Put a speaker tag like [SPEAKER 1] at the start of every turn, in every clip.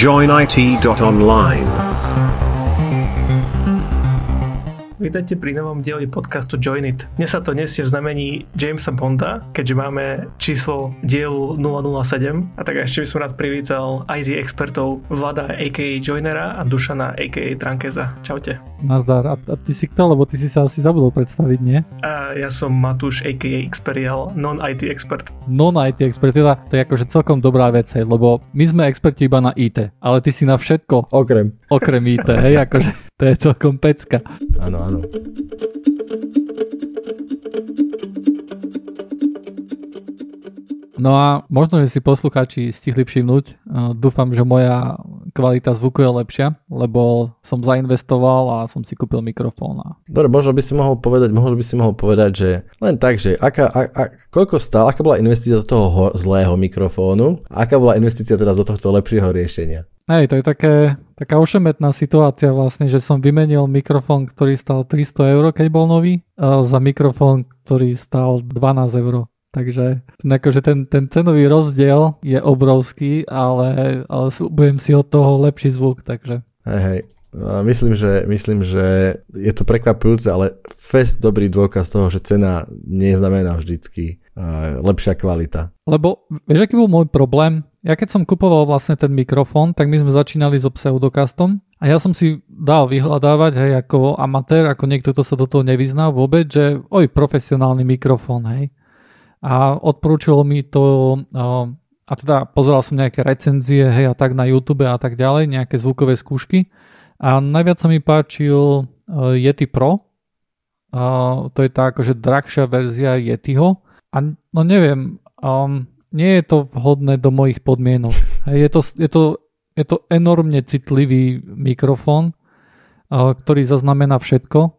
[SPEAKER 1] joinit.online
[SPEAKER 2] Vítajte pri novom dieli podcastu Join It. Dnes sa to nesie v znamení Jamesa Bonda, keďže máme číslo dielu 007 a tak ešte by som rád privítal IT expertov Vlada aka Joinera a Dušana aka Trankeza. Čaute.
[SPEAKER 3] Nazdar. A, a ty si kto? Lebo ty si sa asi zabudol predstaviť, nie?
[SPEAKER 2] A ja som Matúš aka Experial, non-IT expert.
[SPEAKER 3] Non-IT expert, teda to je akože celkom dobrá vec, hej, lebo my sme experti iba na IT, ale ty si na všetko.
[SPEAKER 4] Okrem.
[SPEAKER 3] Okrem IT, hej, akože to je celkom pecka.
[SPEAKER 4] Áno, áno.
[SPEAKER 3] No a možno, že si poslucháči stihli všimnúť, uh, dúfam, že moja kvalita zvuku je lepšia, lebo som zainvestoval a som si kúpil mikrofón. A...
[SPEAKER 4] Dobre, možno by si mohol povedať, možno by si mohol povedať, že len tak, že aká, a, a, koľko stál, aká bola investícia do toho ho, zlého mikrofónu a aká bola investícia teraz do tohto lepšieho riešenia?
[SPEAKER 3] Hej, to je také, taká ošemetná situácia vlastne, že som vymenil mikrofón, ktorý stal 300 eur, keď bol nový, za mikrofón, ktorý stal 12 eur. Takže akože ten, ten cenový rozdiel je obrovský, ale, ale budem si od toho lepší zvuk, takže...
[SPEAKER 4] Hej, hej. Myslím že, myslím, že je to prekvapujúce, ale fest dobrý dôkaz toho, že cena neznamená vždycky lepšia kvalita.
[SPEAKER 3] Lebo vieš, aký bol môj problém? Ja keď som kupoval vlastne ten mikrofón, tak my sme začínali so pseudokastom a ja som si dal vyhľadávať, hej, ako amatér, ako niekto, kto sa do toho nevyzná vôbec, že oj, profesionálny mikrofón, hej. A odporúčilo mi to a teda pozeral som nejaké recenzie, hej, a tak na YouTube a tak ďalej, nejaké zvukové skúšky a najviac sa mi páčil uh, Yeti Pro. To je tá akože drahšia verzia Yetiho. A no neviem, um, nie je to vhodné do mojich podmienok. Je to, je to, je to enormne citlivý mikrofón, ktorý zaznamená všetko.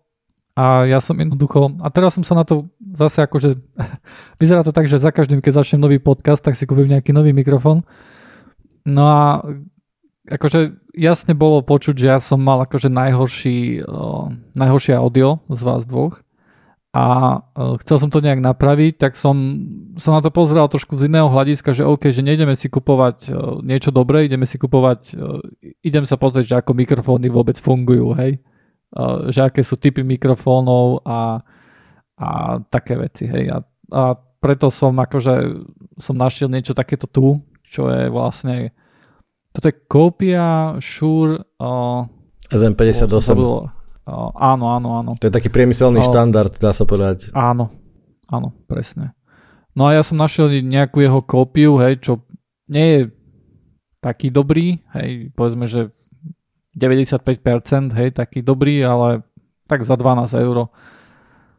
[SPEAKER 3] A ja som jednoducho, a teraz som sa na to zase akože, vyzerá to tak, že za každým, keď začnem nový podcast, tak si kúpim nejaký nový mikrofón. No a akože jasne bolo počuť, že ja som mal akože najhorší, najhoršie audio z vás dvoch a uh, chcel som to nejak napraviť, tak som sa na to pozeral trošku z iného hľadiska, že OK, že nejdeme si kupovať uh, niečo dobré, ideme si kupovať, uh, idem sa pozrieť, že ako mikrofóny vôbec fungujú, hej. Že aké sú typy mikrofónov a, a také veci, hej. A, a preto som akože som našiel niečo takéto tu, čo je vlastne toto je kópia Shure uh,
[SPEAKER 4] SM58.
[SPEAKER 3] Áno, áno, áno.
[SPEAKER 4] To je taký priemyselný uh, štandard, dá sa povedať.
[SPEAKER 3] Áno, áno, presne. No a ja som našiel nejakú jeho kópiu, hej, čo nie je taký dobrý, hej, povedzme, že 95%, hej, taký dobrý, ale tak za 12 eur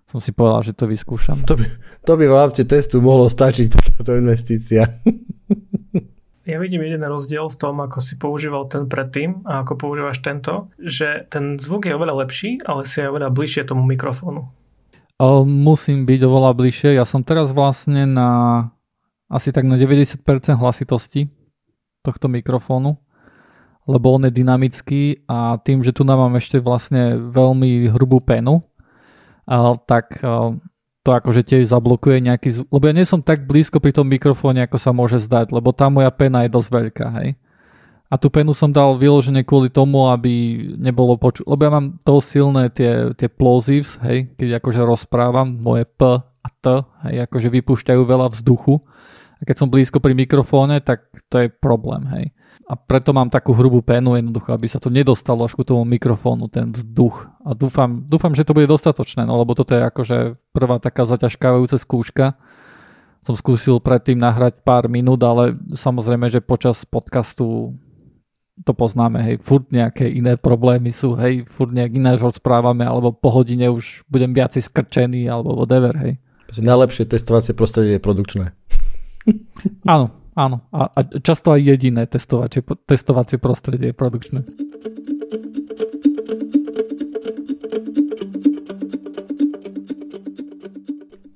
[SPEAKER 3] som si povedal, že to vyskúšam.
[SPEAKER 4] To by, to by v rámci testu mohlo stačiť, táto investícia.
[SPEAKER 2] Ja vidím jeden rozdiel v tom, ako si používal ten predtým a ako používaš tento, že ten zvuk je oveľa lepší, ale si je oveľa bližšie tomu mikrofónu.
[SPEAKER 3] Musím byť oveľa bližšie. Ja som teraz vlastne na asi tak na 90% hlasitosti tohto mikrofónu, lebo on je dynamický a tým, že tu mám ešte vlastne veľmi hrubú penu, tak to akože tiež zablokuje nejaký zvuk, lebo ja nie som tak blízko pri tom mikrofóne, ako sa môže zdať, lebo tá moja pena je dosť veľká, hej. A tú penu som dal vyložené kvôli tomu, aby nebolo počuť, lebo ja mám to silné tie, tie plosives, hej, keď akože rozprávam, moje P a T, hej, akože vypúšťajú veľa vzduchu. A keď som blízko pri mikrofóne, tak to je problém, hej a preto mám takú hrubú penu jednoducho, aby sa to nedostalo až ku tomu mikrofónu, ten vzduch. A dúfam, dúfam, že to bude dostatočné, no lebo toto je akože prvá taká zaťažkávajúca skúška. Som skúsil predtým nahrať pár minút, ale samozrejme, že počas podcastu to poznáme, hej, furt nejaké iné problémy sú, hej, furt nejak iné rozprávame, alebo po hodine už budem viacej skrčený, alebo whatever, hej.
[SPEAKER 4] Najlepšie testovacie prostredie je produkčné.
[SPEAKER 3] Áno, Áno, a, a často aj jediné testovacie, testovacie prostredie produkčné.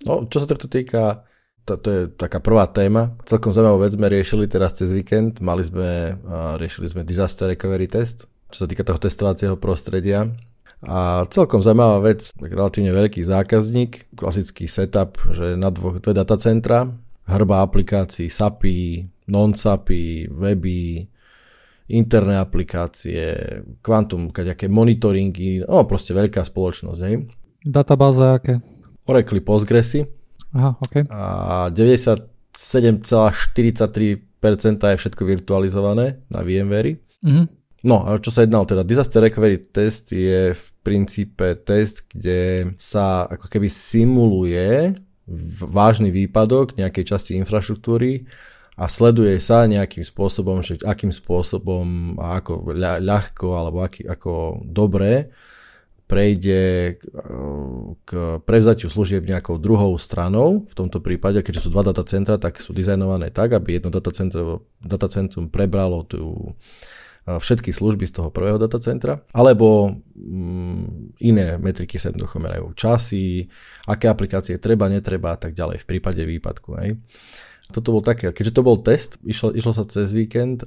[SPEAKER 4] No, čo sa tohto týka, to, to je taká prvá téma. Celkom zaujímavú vec sme riešili teraz cez víkend. Mali sme, riešili sme disaster recovery test, čo sa týka toho testovacieho prostredia. A celkom zaujímavá vec, tak relatívne veľký zákazník, klasický setup, že na dvoch, dve datacentra, hrba aplikácií, SAPI, non-SAPI, weby, interné aplikácie, kvantum, kaďaké monitoringy, no proste veľká spoločnosť, hej.
[SPEAKER 3] Databáze aké?
[SPEAKER 4] Oracle Postgresy.
[SPEAKER 3] Aha, OK.
[SPEAKER 4] A 97,43% je všetko virtualizované na VMware.
[SPEAKER 3] Mhm.
[SPEAKER 4] No, a čo sa jednalo teda? Disaster Recovery Test je v princípe test, kde sa ako keby simuluje vážny výpadok nejakej časti infraštruktúry a sleduje sa nejakým spôsobom, že akým spôsobom a ako ľahko alebo aký, ako dobre prejde k prevzatiu služieb nejakou druhou stranou. V tomto prípade, keďže sú dva datacentra, tak sú dizajnované tak, aby jedno datacentrum prebralo tú všetky služby z toho prvého datacentra, alebo mm, iné metriky sa jednoducho merajú časy, aké aplikácie treba, netreba a tak ďalej v prípade výpadku. Hej. Toto bol také, keďže to bol test, išlo, išlo sa cez víkend,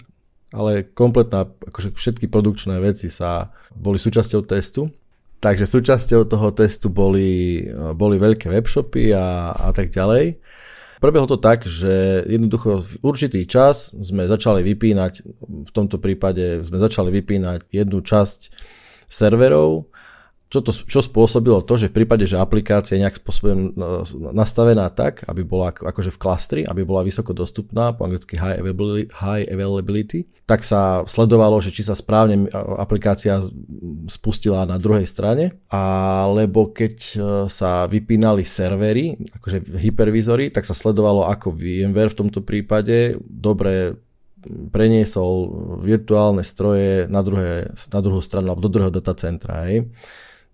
[SPEAKER 4] ale kompletná, akože všetky produkčné veci sa boli súčasťou testu, takže súčasťou toho testu boli, boli veľké webshopy a, a tak ďalej. Prebehlo to tak, že jednoducho v určitý čas sme začali vypínať, v tomto prípade sme začali vypínať jednu časť serverov čo, to, čo spôsobilo to, že v prípade, že aplikácia je nejak spôsobom no, nastavená tak, aby bola ako, akože v klastri, aby bola vysoko dostupná, po anglicky high availability, high availability, tak sa sledovalo, že či sa správne aplikácia spustila na druhej strane, alebo keď e, sa vypínali servery, akože hypervizory, tak sa sledovalo, ako VMware v tomto prípade dobre preniesol virtuálne stroje na, druhé, na druhú stranu alebo do druhého datacentra. Hej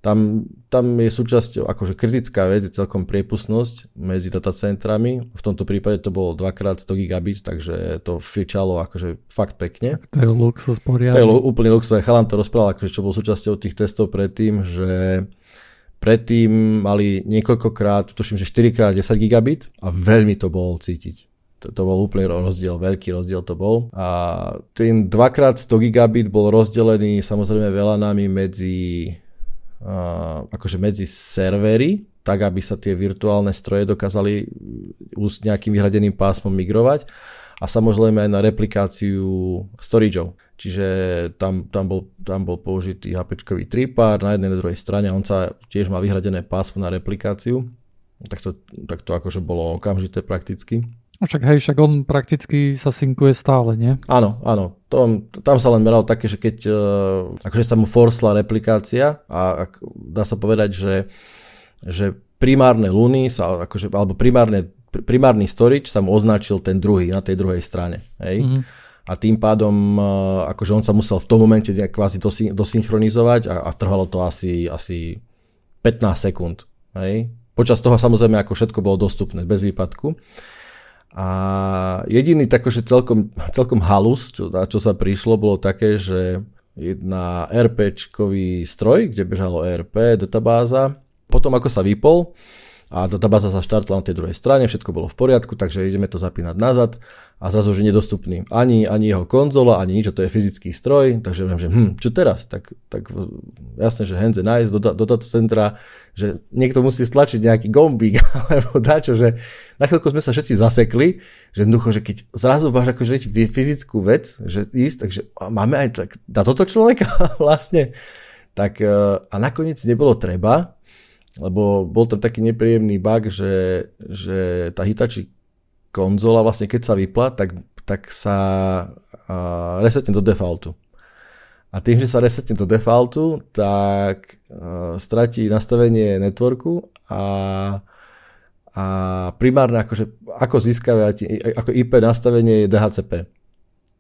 [SPEAKER 4] tam, tam je súčasťou, akože kritická vec je celkom priepustnosť medzi datacentrami. V tomto prípade to bolo 2x100 gigabit, takže to fičalo akože fakt pekne.
[SPEAKER 3] Tak to je luxus poriadne.
[SPEAKER 4] To je úplný luxus. Chalan to rozprával, akože čo bol súčasťou tých testov predtým, že predtým mali niekoľkokrát, tuším, že 4x10 gigabit a veľmi to bolo cítiť. To, to bol úplný rozdiel, veľký rozdiel to bol. A ten 2x100 gigabit bol rozdelený samozrejme veľa nami medzi akože medzi servery, tak aby sa tie virtuálne stroje dokázali s nejakým vyhradeným pásmom migrovať a samozrejme aj na replikáciu storageov. Čiže tam, tam, bol, tam bol použitý HPčkový tripár na jednej a druhej strane on sa tiež má vyhradené pásmo na replikáciu. Tak to, tak to akože bolo okamžité prakticky.
[SPEAKER 3] No však hej, však on prakticky sa synkuje stále, nie?
[SPEAKER 4] Áno, áno. To, tam sa len meralo také, že keď uh, akože sa mu forsla replikácia a ak, dá sa povedať, že, že primárne luny sa, akože, alebo primárne, primárny storage sa mu označil ten druhý na tej druhej strane. Hej? Mm-hmm. A tým pádom, uh, akože on sa musel v tom momente nejak kvázi dosyn, dosynchronizovať a, a trvalo to asi, asi 15 sekúnd. Hej? Počas toho samozrejme ako všetko bolo dostupné bez výpadku. A jediný takože celkom, celkom halus, čo, na čo sa prišlo, bolo také, že jedna RPčkový stroj, kde bežalo ERP, databáza, potom ako sa vypol, a databáza sa štartla na tej druhej strane, všetko bolo v poriadku, takže ideme to zapínať nazad a zrazu už je nedostupný ani, ani jeho konzola, ani nič, to je fyzický stroj, takže viem, že hm, čo teraz? Tak, tak jasne, že hands and eyes do, do data centra, že niekto musí stlačiť nejaký gombík alebo dačo, že na chvíľku sme sa všetci zasekli, že jednoducho, že keď zrazu máš akože fyzickú vec, že ísť, takže máme aj tak, na toto človeka vlastne, tak e, a nakoniec nebolo treba, lebo bol tam taký nepríjemný bug, že, že tá Hitachi konzola vlastne keď sa vypla, tak, tak sa uh, resetne do defaultu. A tým, že sa resetne do defaultu, tak uh, stratí nastavenie networku a, a primárne akože, ako získavať, ako IP nastavenie je DHCP.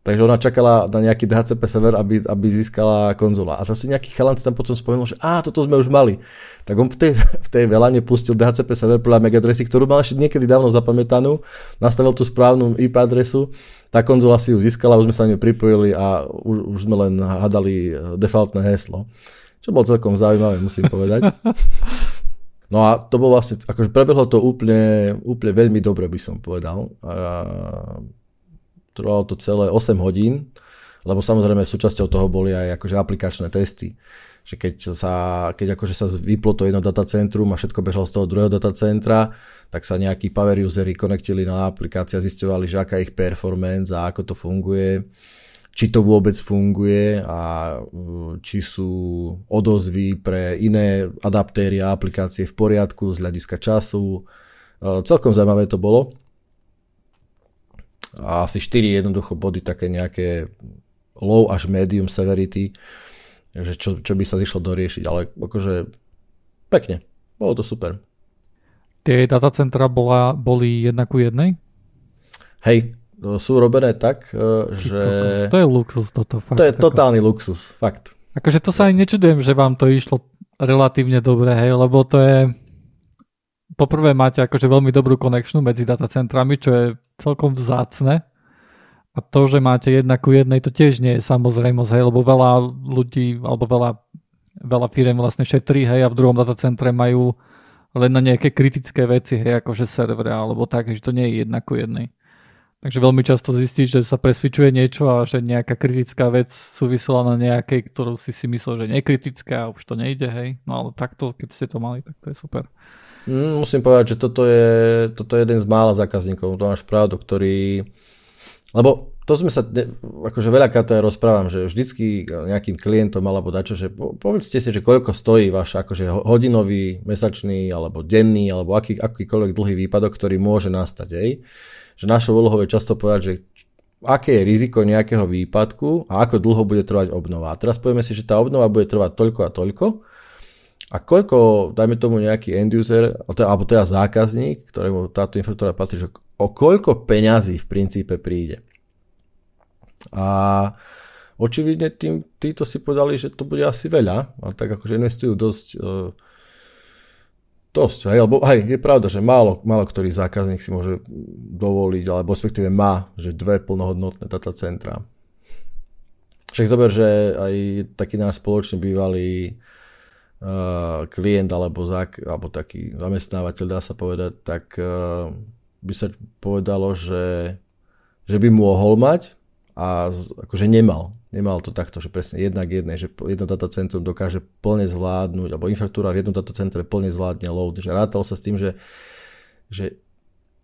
[SPEAKER 4] Takže ona čakala na nejaký DHCP server, aby, aby získala konzola. A zase nejaký chalanc tam potom spomenul, že á, toto sme už mali. Tak on v tej, v tej velane pustil DHCP server podľa MAC adresy, ktorú mal ešte niekedy dávno zapamätanú, nastavil tú správnu IP adresu, tá konzola si ju získala, už sme sa na ňu pripojili a už, už sme len hadali defaultné heslo. Čo bolo celkom zaujímavé, musím povedať. No a to bolo vlastne, akože prebehlo to úplne, úplne veľmi dobre, by som povedal. A trvalo to celé 8 hodín, lebo samozrejme súčasťou toho boli aj akože aplikačné testy. Že keď, sa, keď akože sa vyplo to jedno datacentrum a všetko bežalo z toho druhého datacentra, tak sa nejakí power usery konektili na aplikácia, zistovali, že aká je ich performance a ako to funguje. či to vôbec funguje a či sú odozvy pre iné adaptéry a aplikácie v poriadku z hľadiska času. Celkom zaujímavé to bolo. A asi 4 jednoducho body také nejaké low až medium severity, že čo, čo by sa išlo doriešiť, ale akože pekne, bolo to super.
[SPEAKER 3] Tie datacentra bola, boli jedna ku jednej?
[SPEAKER 4] Hej, sú robené tak, e, že...
[SPEAKER 3] To je luxus toto.
[SPEAKER 4] Fakt, to je tako. totálny luxus, fakt.
[SPEAKER 3] Akože to sa aj nečudujem, že vám to išlo relatívne dobre, hej, lebo to je... Poprvé máte akože veľmi dobrú konekšnú medzi datacentrami, čo je celkom vzácne. A to, že máte jedna ku jednej, to tiež nie je samozrejmosť, hej, lebo veľa ľudí, alebo veľa, veľa firiem vlastne šetrí, hej, a v druhom datacentre majú len na nejaké kritické veci, hej, akože server alebo tak, že to nie je jedna ku jednej. Takže veľmi často zistíš, že sa presvičuje niečo a že nejaká kritická vec súvisela na nejakej, ktorú si si myslel, že nekritická a už to nejde, hej. No ale takto, keď ste to mali, tak to je super.
[SPEAKER 4] Mm, musím povedať, že toto je, toto je jeden z mála zákazníkov, to máš pravdu, ktorý... Lebo to sme sa, akože veľakrát to aj rozprávam, že vždycky nejakým klientom alebo dačo, že povedzte si, že koľko stojí váš akože hodinový, mesačný alebo denný alebo aký, akýkoľvek dlhý výpadok, ktorý môže nastať. Hej že našou úlohou je často povedať, že aké je riziko nejakého výpadku a ako dlho bude trvať obnova. A teraz povieme si, že tá obnova bude trvať toľko a toľko a koľko, dajme tomu nejaký end user, alebo teda zákazník, ktorému táto infraštruktúra patrí, že o koľko peňazí v princípe príde. A očividne tým, títo si povedali, že to bude asi veľa, a tak akože investujú dosť uh, Dosť, hej, lebo hej, je pravda, že málo, málo ktorý zákazník si môže dovoliť, alebo respektíve má, že dve plnohodnotné datacentra. Však zober, že aj taký náš spoločný bývalý klient alebo, zák, alebo taký zamestnávateľ, dá sa povedať, tak uh, by sa povedalo, že, že by mohol mať a akože nemal. Nemal to takto, že presne jednak jednej, že jedno datacentrum dokáže plne zvládnuť, alebo infraštruktúra v jednom datacentre plne zvládne load, že rátalo sa s tým, že, že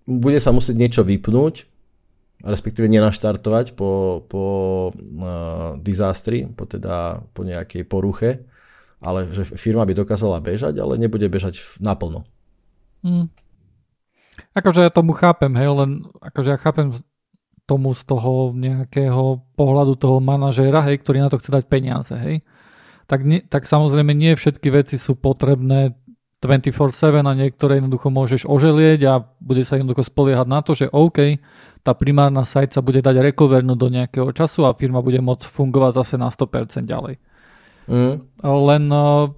[SPEAKER 4] bude sa musieť niečo vypnúť, respektíve nenaštartovať po, po uh, disastri, po, teda, po nejakej poruche, ale že firma by dokázala bežať, ale nebude bežať naplno. Mm.
[SPEAKER 3] Akože ja tomu chápem, hej, len akože ja chápem tomu z toho nejakého pohľadu toho manažéra, hej, ktorý na to chce dať peniaze, hej. Tak, nie, tak samozrejme nie všetky veci sú potrebné 24-7 a niektoré jednoducho môžeš oželieť a bude sa jednoducho spoliehať na to, že OK, tá primárna site sa bude dať rekovernúť do nejakého času a firma bude môcť fungovať zase na 100% ďalej. Mm. Len uh,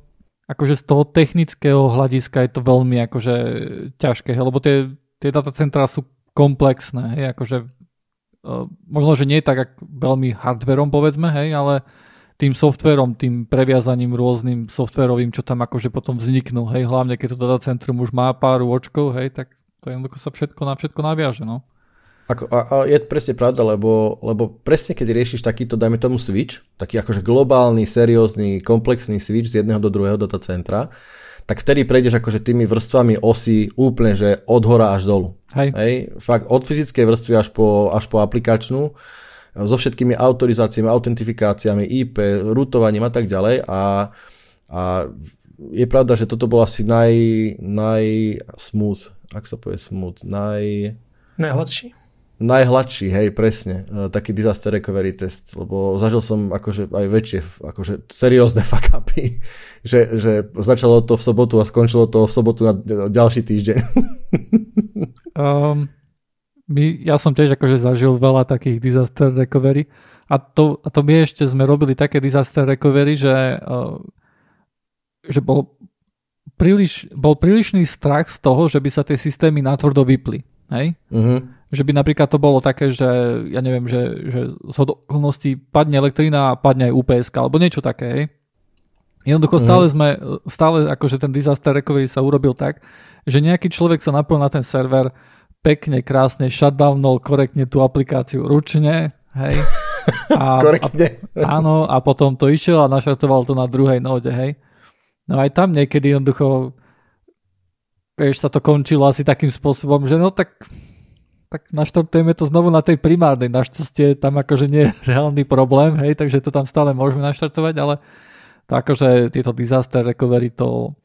[SPEAKER 3] akože z toho technického hľadiska je to veľmi akože ťažké, lebo tie, tie datacentrá sú komplexné, hej, akože Eh, možno, že nie tak veľmi hardverom povedzme, hej, ale tým softverom, tým previazaním rôznym softverovým, čo tam akože potom vzniknú, hej, hlavne keď to datacentrum už má pár očkov, hej, tak to jednoducho sa všetko na všetko naviaže, no.
[SPEAKER 4] Ako, a, a je presne pravda, lebo, lebo presne keď riešiš takýto, dajme tomu switch, taký akože globálny, seriózny, komplexný switch z jedného do druhého datacentra, tak vtedy prejdeš akože tými vrstvami osy úplne, že od hora až dolu.
[SPEAKER 3] Hej.
[SPEAKER 4] Hej? Fakt od fyzickej vrstvy až po, až po aplikačnú so všetkými autorizáciami, autentifikáciami, IP, rutovaním a tak ďalej a, a je pravda, že toto bol asi naj, naj smooth, ak sa povie smooth, naj...
[SPEAKER 2] Najhladší.
[SPEAKER 4] Najhladší, hej, presne. E, taký disaster recovery test, lebo zažil som akože aj väčšie, akože seriózne fuck upy, že, že začalo to v sobotu a skončilo to v sobotu na ďalší týždeň.
[SPEAKER 3] um, my, ja som tiež akože zažil veľa takých disaster recovery a to, a to my ešte sme robili také disaster recovery, že, uh, že bol, príliš, bol prílišný strach z toho, že by sa tie systémy natvrdo vypli. Hej? Uh-huh že by napríklad to bolo také, že ja neviem, že, že z okolností padne elektrina a padne aj UPS alebo niečo také, hej. Jednoducho mhm. stále sme, stále akože ten disaster recovery sa urobil tak, že nejaký človek sa napojil na ten server, pekne, krásne shutdownol korektne tú aplikáciu ručne, hej.
[SPEAKER 4] A, korektne.
[SPEAKER 3] A, áno, a potom to išiel a našartoval to na druhej nóde, hej. No aj tam niekedy jednoducho vieš, sa to končilo asi takým spôsobom, že no tak tak naštartujeme to znovu na tej primárnej. Našťastie tam akože nie je reálny problém, hej, takže to tam stále môžeme naštartovať, ale to akože tieto disaster recovery to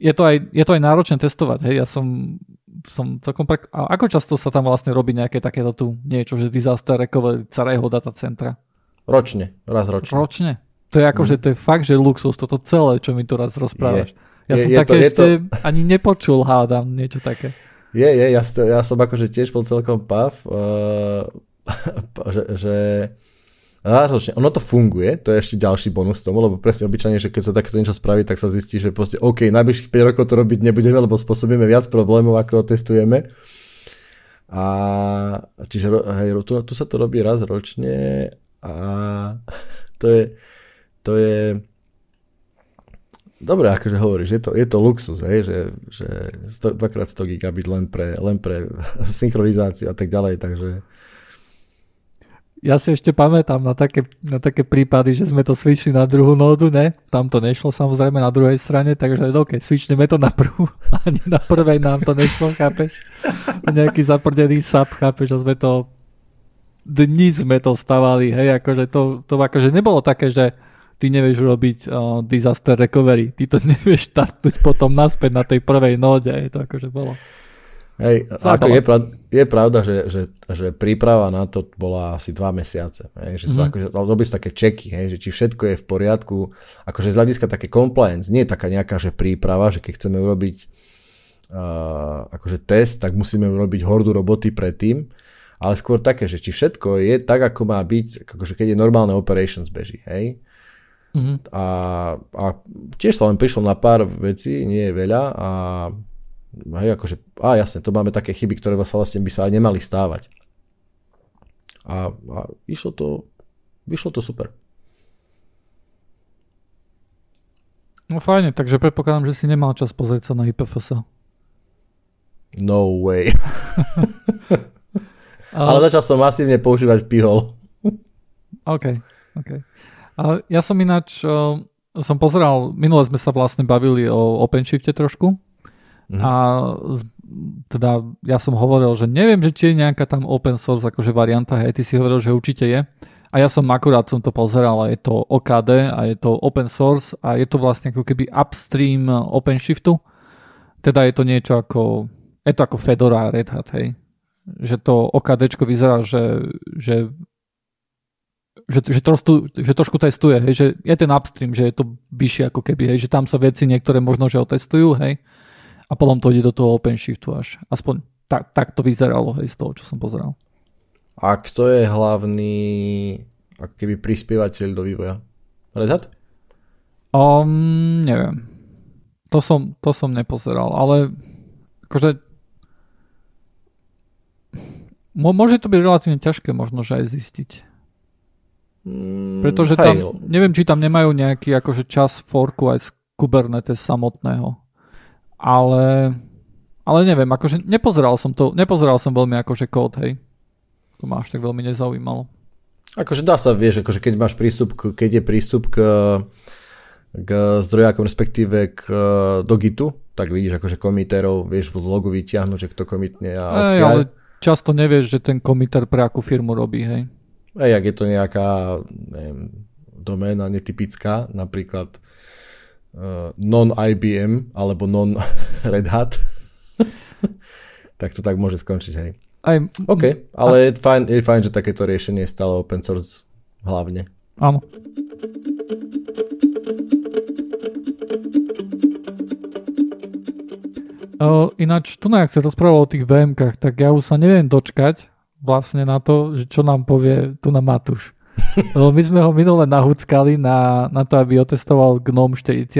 [SPEAKER 3] je to aj, je to aj náročné testovať, hej, ja som som celkom prak... A ako často sa tam vlastne robí nejaké takéto tu niečo, že disaster recovery celého datacentra?
[SPEAKER 4] Ročne, raz ročne.
[SPEAKER 3] Ročne? To je ako, mm. že to je fakt, že luxus, toto celé, čo mi tu raz rozprávaš. Je. Ja je, som je také to, ešte to... ani nepočul, hádam, niečo také.
[SPEAKER 4] Je, je, ja, ja som akože tiež bol celkom pav, uh, že, že ono to funguje, to je ešte ďalší bonus tomu, lebo presne obyčajne, že keď sa takéto niečo spraví, tak sa zistí, že proste OK, najbližších 5 rokov to robiť nebudeme, lebo spôsobíme viac problémov, ako testujeme. A čiže hej, tu, tu sa to robí raz ročne a to je, to je Dobre, akože hovoríš, je to, je to luxus, hej, že, že 100, 2x100 gigabit len pre, len pre synchronizáciu a tak ďalej, takže...
[SPEAKER 3] Ja si ešte pamätám na také, na také prípady, že sme to switchli na druhú nódu, ne? Tam to nešlo samozrejme na druhej strane, takže OK, switchneme to na prvú, ani na prvej nám to nešlo, chápeš? Nejaký zaprdený sap, chápeš, že sme to dní sme to stavali, hej, akože to, to akože nebolo také, že ty nevieš urobiť uh, disaster recovery, ty to nevieš startnúť potom naspäť na tej prvej nóde, to akože bolo.
[SPEAKER 4] Hej, ako je, pravda, je pravda, že, že, že príprava na to bola asi dva mesiace. Hej, že sa mm. akože, robí také čeky, hej, že či všetko je v poriadku. Akože z hľadiska také compliance, nie je taká nejaká že príprava, že keď chceme urobiť uh, akože test, tak musíme urobiť hordu roboty predtým, ale skôr také, že či všetko je tak, ako má byť, akože keď je normálne operations beží. Hej. Mm-hmm. A, a tiež sa len prišlo na pár vecí, nie je veľa a hej, akože, a jasne, to máme také chyby, ktoré sa vlastne by sa aj nemali stávať. A, a išlo to, vyšlo to super.
[SPEAKER 3] No fajne, takže predpokladám, že si nemal čas pozrieť sa na IPFS.
[SPEAKER 4] No way. Ale začal som masívne používať pihol.
[SPEAKER 3] OK, OK. A ja som ináč, som pozeral, minule sme sa vlastne bavili o OpenShifte trošku mm. a teda ja som hovoril, že neviem, že či je nejaká tam open source akože varianta, hej, ty si hovoril, že určite je. A ja som akurát som to pozeral a je to OKD a je to open source a je to vlastne ako keby upstream OpenShiftu. Teda je to niečo ako, je to ako Fedora a Red Hat, hej. Že to OKD vyzerá, že, že že, že, trošku, že trošku testuje, hej, že je ten upstream, že je to vyššie ako keby, hej, že tam sa veci niektoré možno, že otestujú, hej, a potom to ide do toho OpenShiftu až. Aspoň tak, tak to vyzeralo, hej, z toho, čo som pozeral.
[SPEAKER 4] A kto je hlavný ako keby prispievateľ do vývoja? Red Hat?
[SPEAKER 3] Um, neviem. To som, to som nepozeral, ale akože môže to byť relatívne ťažké možno, že aj zistiť. Mm, Pretože tam, hej. neviem, či tam nemajú nejaký akože čas forku aj z Kubernetes samotného. Ale, ale neviem, akože nepozeral som to, nepozeral som veľmi akože kód, hej. To ma až tak veľmi nezaujímalo.
[SPEAKER 4] Akože dá sa, vieš, akože keď máš prístup, k, keď je prístup k, k zdrojákom, respektíve k, do Gitu, tak vidíš akože komiterov, vieš v logu vyťahnuť, že kto komitne a
[SPEAKER 3] Ej, ale často nevieš, že ten komiter pre akú firmu robí, hej.
[SPEAKER 4] Aj ak je to nejaká neviem, doména netypická, napríklad uh, non-IBM alebo non-Red Hat, tak to tak môže skončiť, hej. Aj, OK, ale a... je, fajn, je fajn, že takéto riešenie je stále open source hlavne.
[SPEAKER 3] Áno. Uh, ináč, tu na jak sa rozprával o tých VMkách, tak ja už sa neviem dočkať, vlastne na to, že čo nám povie tu na Matúš. Lebo my sme ho minule nahúckali na, na to, aby otestoval GNOME 40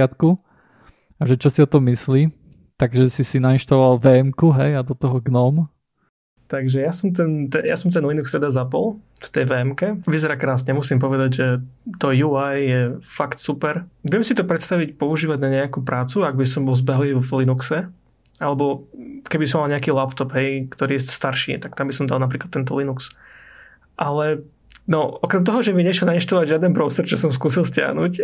[SPEAKER 3] a že čo si o tom myslí. Takže si si nainštaloval vm hej, a do toho GNOME.
[SPEAKER 2] Takže ja som ten, te, ja som ten Linux teda zapol v tej vm Vyzerá krásne, musím povedať, že to UI je fakt super. Viem si to predstaviť používať na nejakú prácu, ak by som bol zbehlý v Linuxe, alebo keby som mal nejaký laptop, hej, ktorý je starší, tak tam by som dal napríklad tento Linux. Ale no, okrem toho, že mi nešiel nainštalovať žiaden browser, čo som skúsil stiahnuť,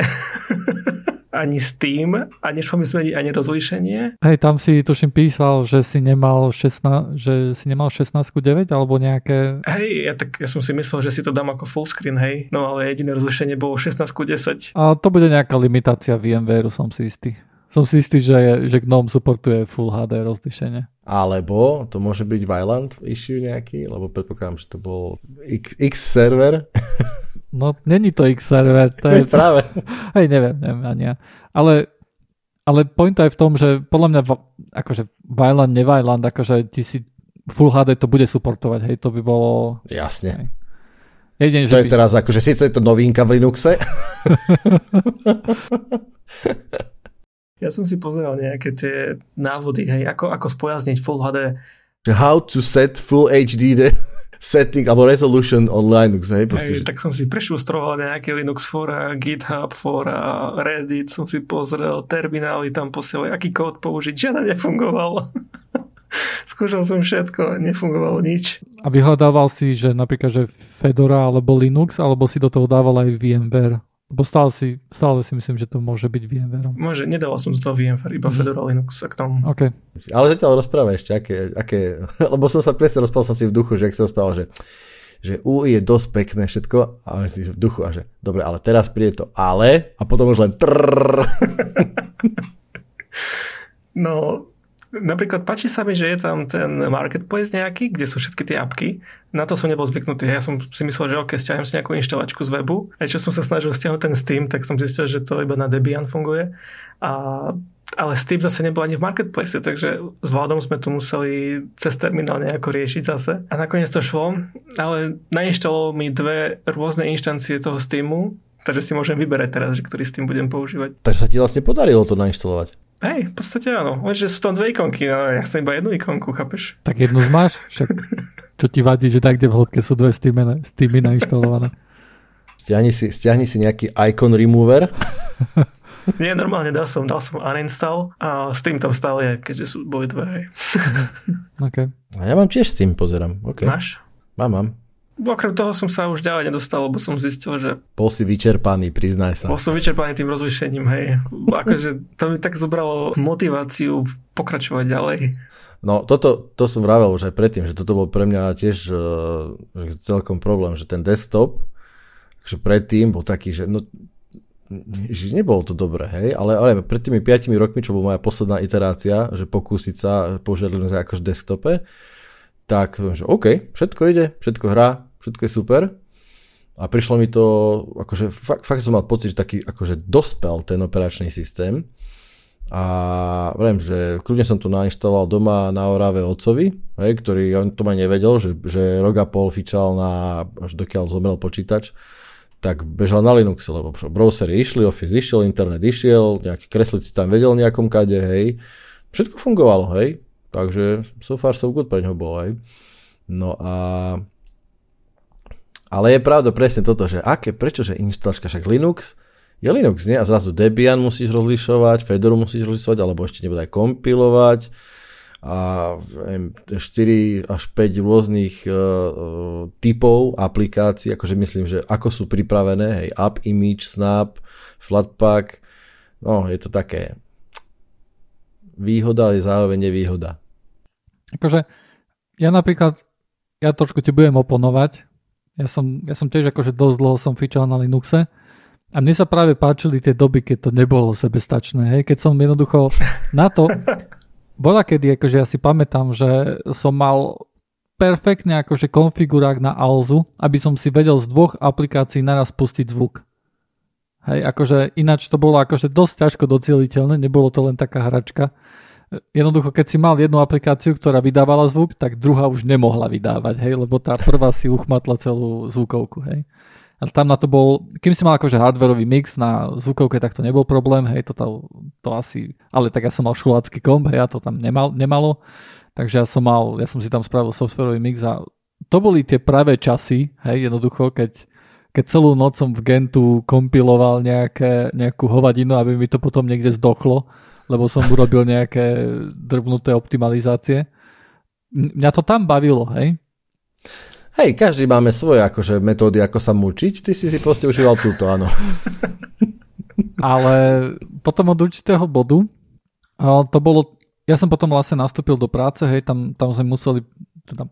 [SPEAKER 2] ani Steam a nešlo mi zmeniť ani rozlíšenie.
[SPEAKER 3] Hej, tam si tuším písal, že si nemal 16, že si nemal 16.9 alebo nejaké...
[SPEAKER 2] Hej, ja, tak, ja som si myslel, že si to dám ako full screen, hej. No ale jediné rozlíšenie bolo 16.10.
[SPEAKER 3] A to bude nejaká limitácia VMware, som si istý. Som si istý, že, že GNOME supportuje Full HD rozlišenie.
[SPEAKER 4] Alebo to môže byť Vyland issue nejaký, lebo predpokladám, že to bol X, X server.
[SPEAKER 3] No, není to X server. To je
[SPEAKER 4] práve.
[SPEAKER 3] Hej, neviem, neviem ani ja. Ale, ale point je v tom, že podľa mňa akože Vyland, nevyland, akože ty si Full HD to bude suportovať, hej, to by bolo...
[SPEAKER 4] Jasne. Hej.
[SPEAKER 3] Jedine,
[SPEAKER 4] to je by... teraz akože síce je to novinka v Linuxe.
[SPEAKER 2] ja som si pozeral nejaké tie návody, hej, ako, ako spojazniť Full HD.
[SPEAKER 4] How to set Full HD setting alebo resolution on Linux, hej?
[SPEAKER 2] Proste, hej, že... Tak som si prešustroval nejaké Linux fora, GitHub fora, Reddit som si pozrel, terminály tam posielali, aký kód použiť, žiadne nefungovalo. Skúšal som všetko, nefungovalo nič.
[SPEAKER 3] A vyhľadával si, že napríklad, že Fedora alebo Linux, alebo si do toho dával aj VMware? Lebo stále si, stále si myslím, že to môže byť VMware.
[SPEAKER 2] Môže, nedal som do toho VMware, iba mhm. Fedora. Linux k tomu.
[SPEAKER 3] Okay.
[SPEAKER 4] Ale zatiaľ rozpráva ešte, aké, aké, lebo som sa presne rozprával som si v duchu, že ak som rozprával, že že U je dosť pekné všetko, a si v duchu a že dobre, ale teraz príde to ale a potom už len trrr.
[SPEAKER 2] No, Napríklad páči sa mi, že je tam ten marketplace nejaký, kde sú všetky tie apky. Na to som nebol zvyknutý. Ja som si myslel, že ok, stiahnem si nejakú inštalačku z webu. A čo som sa snažil stiahnuť ten Steam, tak som zistil, že to iba na Debian funguje. A ale Steam zase nebol ani v marketplace, takže s Vladom sme to museli cez terminál nejako riešiť zase. A nakoniec to šlo, ale nainštaloval mi dve rôzne inštancie toho Steamu, takže si môžem vyberať teraz, že ktorý Steam budem používať.
[SPEAKER 4] Takže sa ti vlastne podarilo to nainštalovať.
[SPEAKER 2] Hej, v podstate áno. Lenže sú tam dve ikonky, no ja som iba jednu ikonku, chápeš?
[SPEAKER 3] Tak jednu máš? Však čo ti vadí, že tak, kde v hĺbke sú dve Steamy, Steamy nainštalované?
[SPEAKER 4] Stiahni si, stiahni si nejaký icon remover.
[SPEAKER 2] Nie, normálne dal som, dal som uninstall a s tým tam stále je, keďže sú boli dve. Hej.
[SPEAKER 3] okay.
[SPEAKER 4] A ja mám tiež s tým, pozerám. Okay.
[SPEAKER 2] Máš?
[SPEAKER 4] Mám, mám.
[SPEAKER 2] Okrem toho som sa už ďalej nedostal, lebo som zistil, že...
[SPEAKER 4] Bol si vyčerpaný, priznaj sa.
[SPEAKER 2] Bol som vyčerpaný tým rozlišením, hej. Akože to mi tak zobralo motiváciu pokračovať ďalej.
[SPEAKER 4] No toto to som vravel už aj predtým, že toto bol pre mňa tiež uh, celkom problém, že ten desktop, že predtým bol taký, že no, že nebolo to dobré, hej, ale, ale pred tými 5 rokmi, čo bola moja posledná iterácia, že pokúsiť sa používať Linux akože desktope, tak že OK, všetko ide, všetko hrá, všetko je super. A prišlo mi to, akože fakt, fakt som mal pocit, že taký akože dospel ten operačný systém. A viem, že kľudne som to nainštaloval doma na Orave otcovi, hej, ktorý on to ma nevedel, že, že rok a pol fičal na, až dokiaľ zomrel počítač, tak bežal na Linux, lebo browsery išli, Office išiel, internet išiel, nejaký kreslici tam vedel nejakom kade, hej. Všetko fungovalo, hej. Takže so far so good pre ňo bolo, hej. No a ale je pravda presne toto, že aké, prečo, že inštalačka, však Linux, je Linux, nie? A zrazu Debian musíš rozlišovať, Fedoru musíš rozlišovať, alebo ešte nebude aj kompilovať a 4 až 5 rôznych uh, typov aplikácií, akože myslím, že ako sú pripravené, hej, App, Image, Snap, Flatpak, no je to také výhoda, ale zároveň nevýhoda.
[SPEAKER 3] Akože ja napríklad, ja trošku ti budem oponovať, ja som, ja som tiež akože dosť dlho som fičal na Linuxe a mne sa práve páčili tie doby, keď to nebolo sebestačné. Hej? Keď som jednoducho na to... Bola kedy, akože ja si pamätám, že som mal perfektne akože konfigurák na Alzu, aby som si vedel z dvoch aplikácií naraz pustiť zvuk. Hej, akože ináč to bolo akože dosť ťažko docieliteľné, nebolo to len taká hračka jednoducho, keď si mal jednu aplikáciu, ktorá vydávala zvuk, tak druhá už nemohla vydávať, hej, lebo tá prvá si uchmatla celú zvukovku, hej. A tam na to bol, kým si mal akože hardwareový mix na zvukovke, tak to nebol problém, hej, to, to, to asi, ale tak ja som mal školácky komp, hej, a to tam nemal, nemalo, takže ja som mal, ja som si tam spravil softwareový mix a to boli tie pravé časy, hej, jednoducho, keď, keď celú noc som v Gentu kompiloval nejaké, nejakú hovadinu, aby mi to potom niekde zdochlo, lebo som urobil nejaké drbnuté optimalizácie. Mňa to tam bavilo, hej?
[SPEAKER 4] Hej, každý máme svoje akože metódy, ako sa mučiť. Ty si si proste užíval túto, áno.
[SPEAKER 3] Ale potom od určitého bodu, to bolo, ja som potom vlastne nastúpil do práce, hej, tam, tam sme museli, teda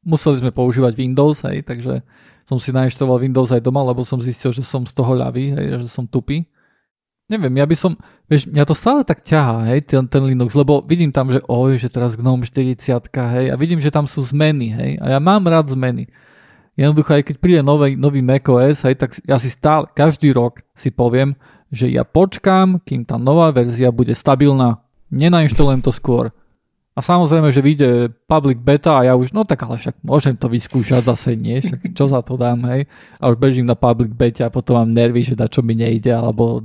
[SPEAKER 3] museli sme používať Windows, hej, takže som si nainštaloval Windows aj doma, lebo som zistil, že som z toho ľavý, hej, že som tupý. Neviem, ja by som, vieš, mňa to stále tak ťahá, hej, ten, ten Linux, lebo vidím tam, že oj, že teraz GNOME 40, hej, a vidím, že tam sú zmeny, hej, a ja mám rád zmeny. Jednoducho, aj keď príde nový, nový macOS, hej, tak ja si stále, každý rok si poviem, že ja počkám, kým tá nová verzia bude stabilná. Nenainštalujem to skôr. A samozrejme, že vyjde public beta a ja už, no tak ale však môžem to vyskúšať zase, nie? Však čo za to dám, hej? A už bežím na public beta a potom mám nervy, že na čo mi nejde, alebo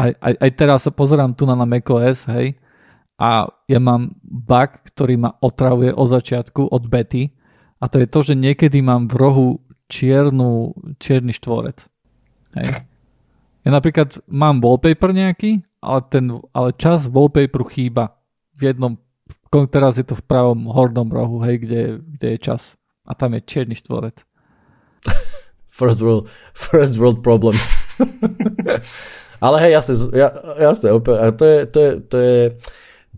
[SPEAKER 3] aj, aj, aj teraz sa pozerám tu na, na macOS, hej? A ja mám bug, ktorý ma otravuje od začiatku, od bety. A to je to, že niekedy mám v rohu čiernu, čierny štvorec. Hej? Ja napríklad mám wallpaper nejaký, ale, ten, ale čas wallpaperu chýba. V jednom, teraz je to v pravom hornom rohu, hej, kde, kde je čas. A tam je čierny štvorec.
[SPEAKER 4] First world, first world problems. ale hej, jasne, jasne, a to je, to je, to je,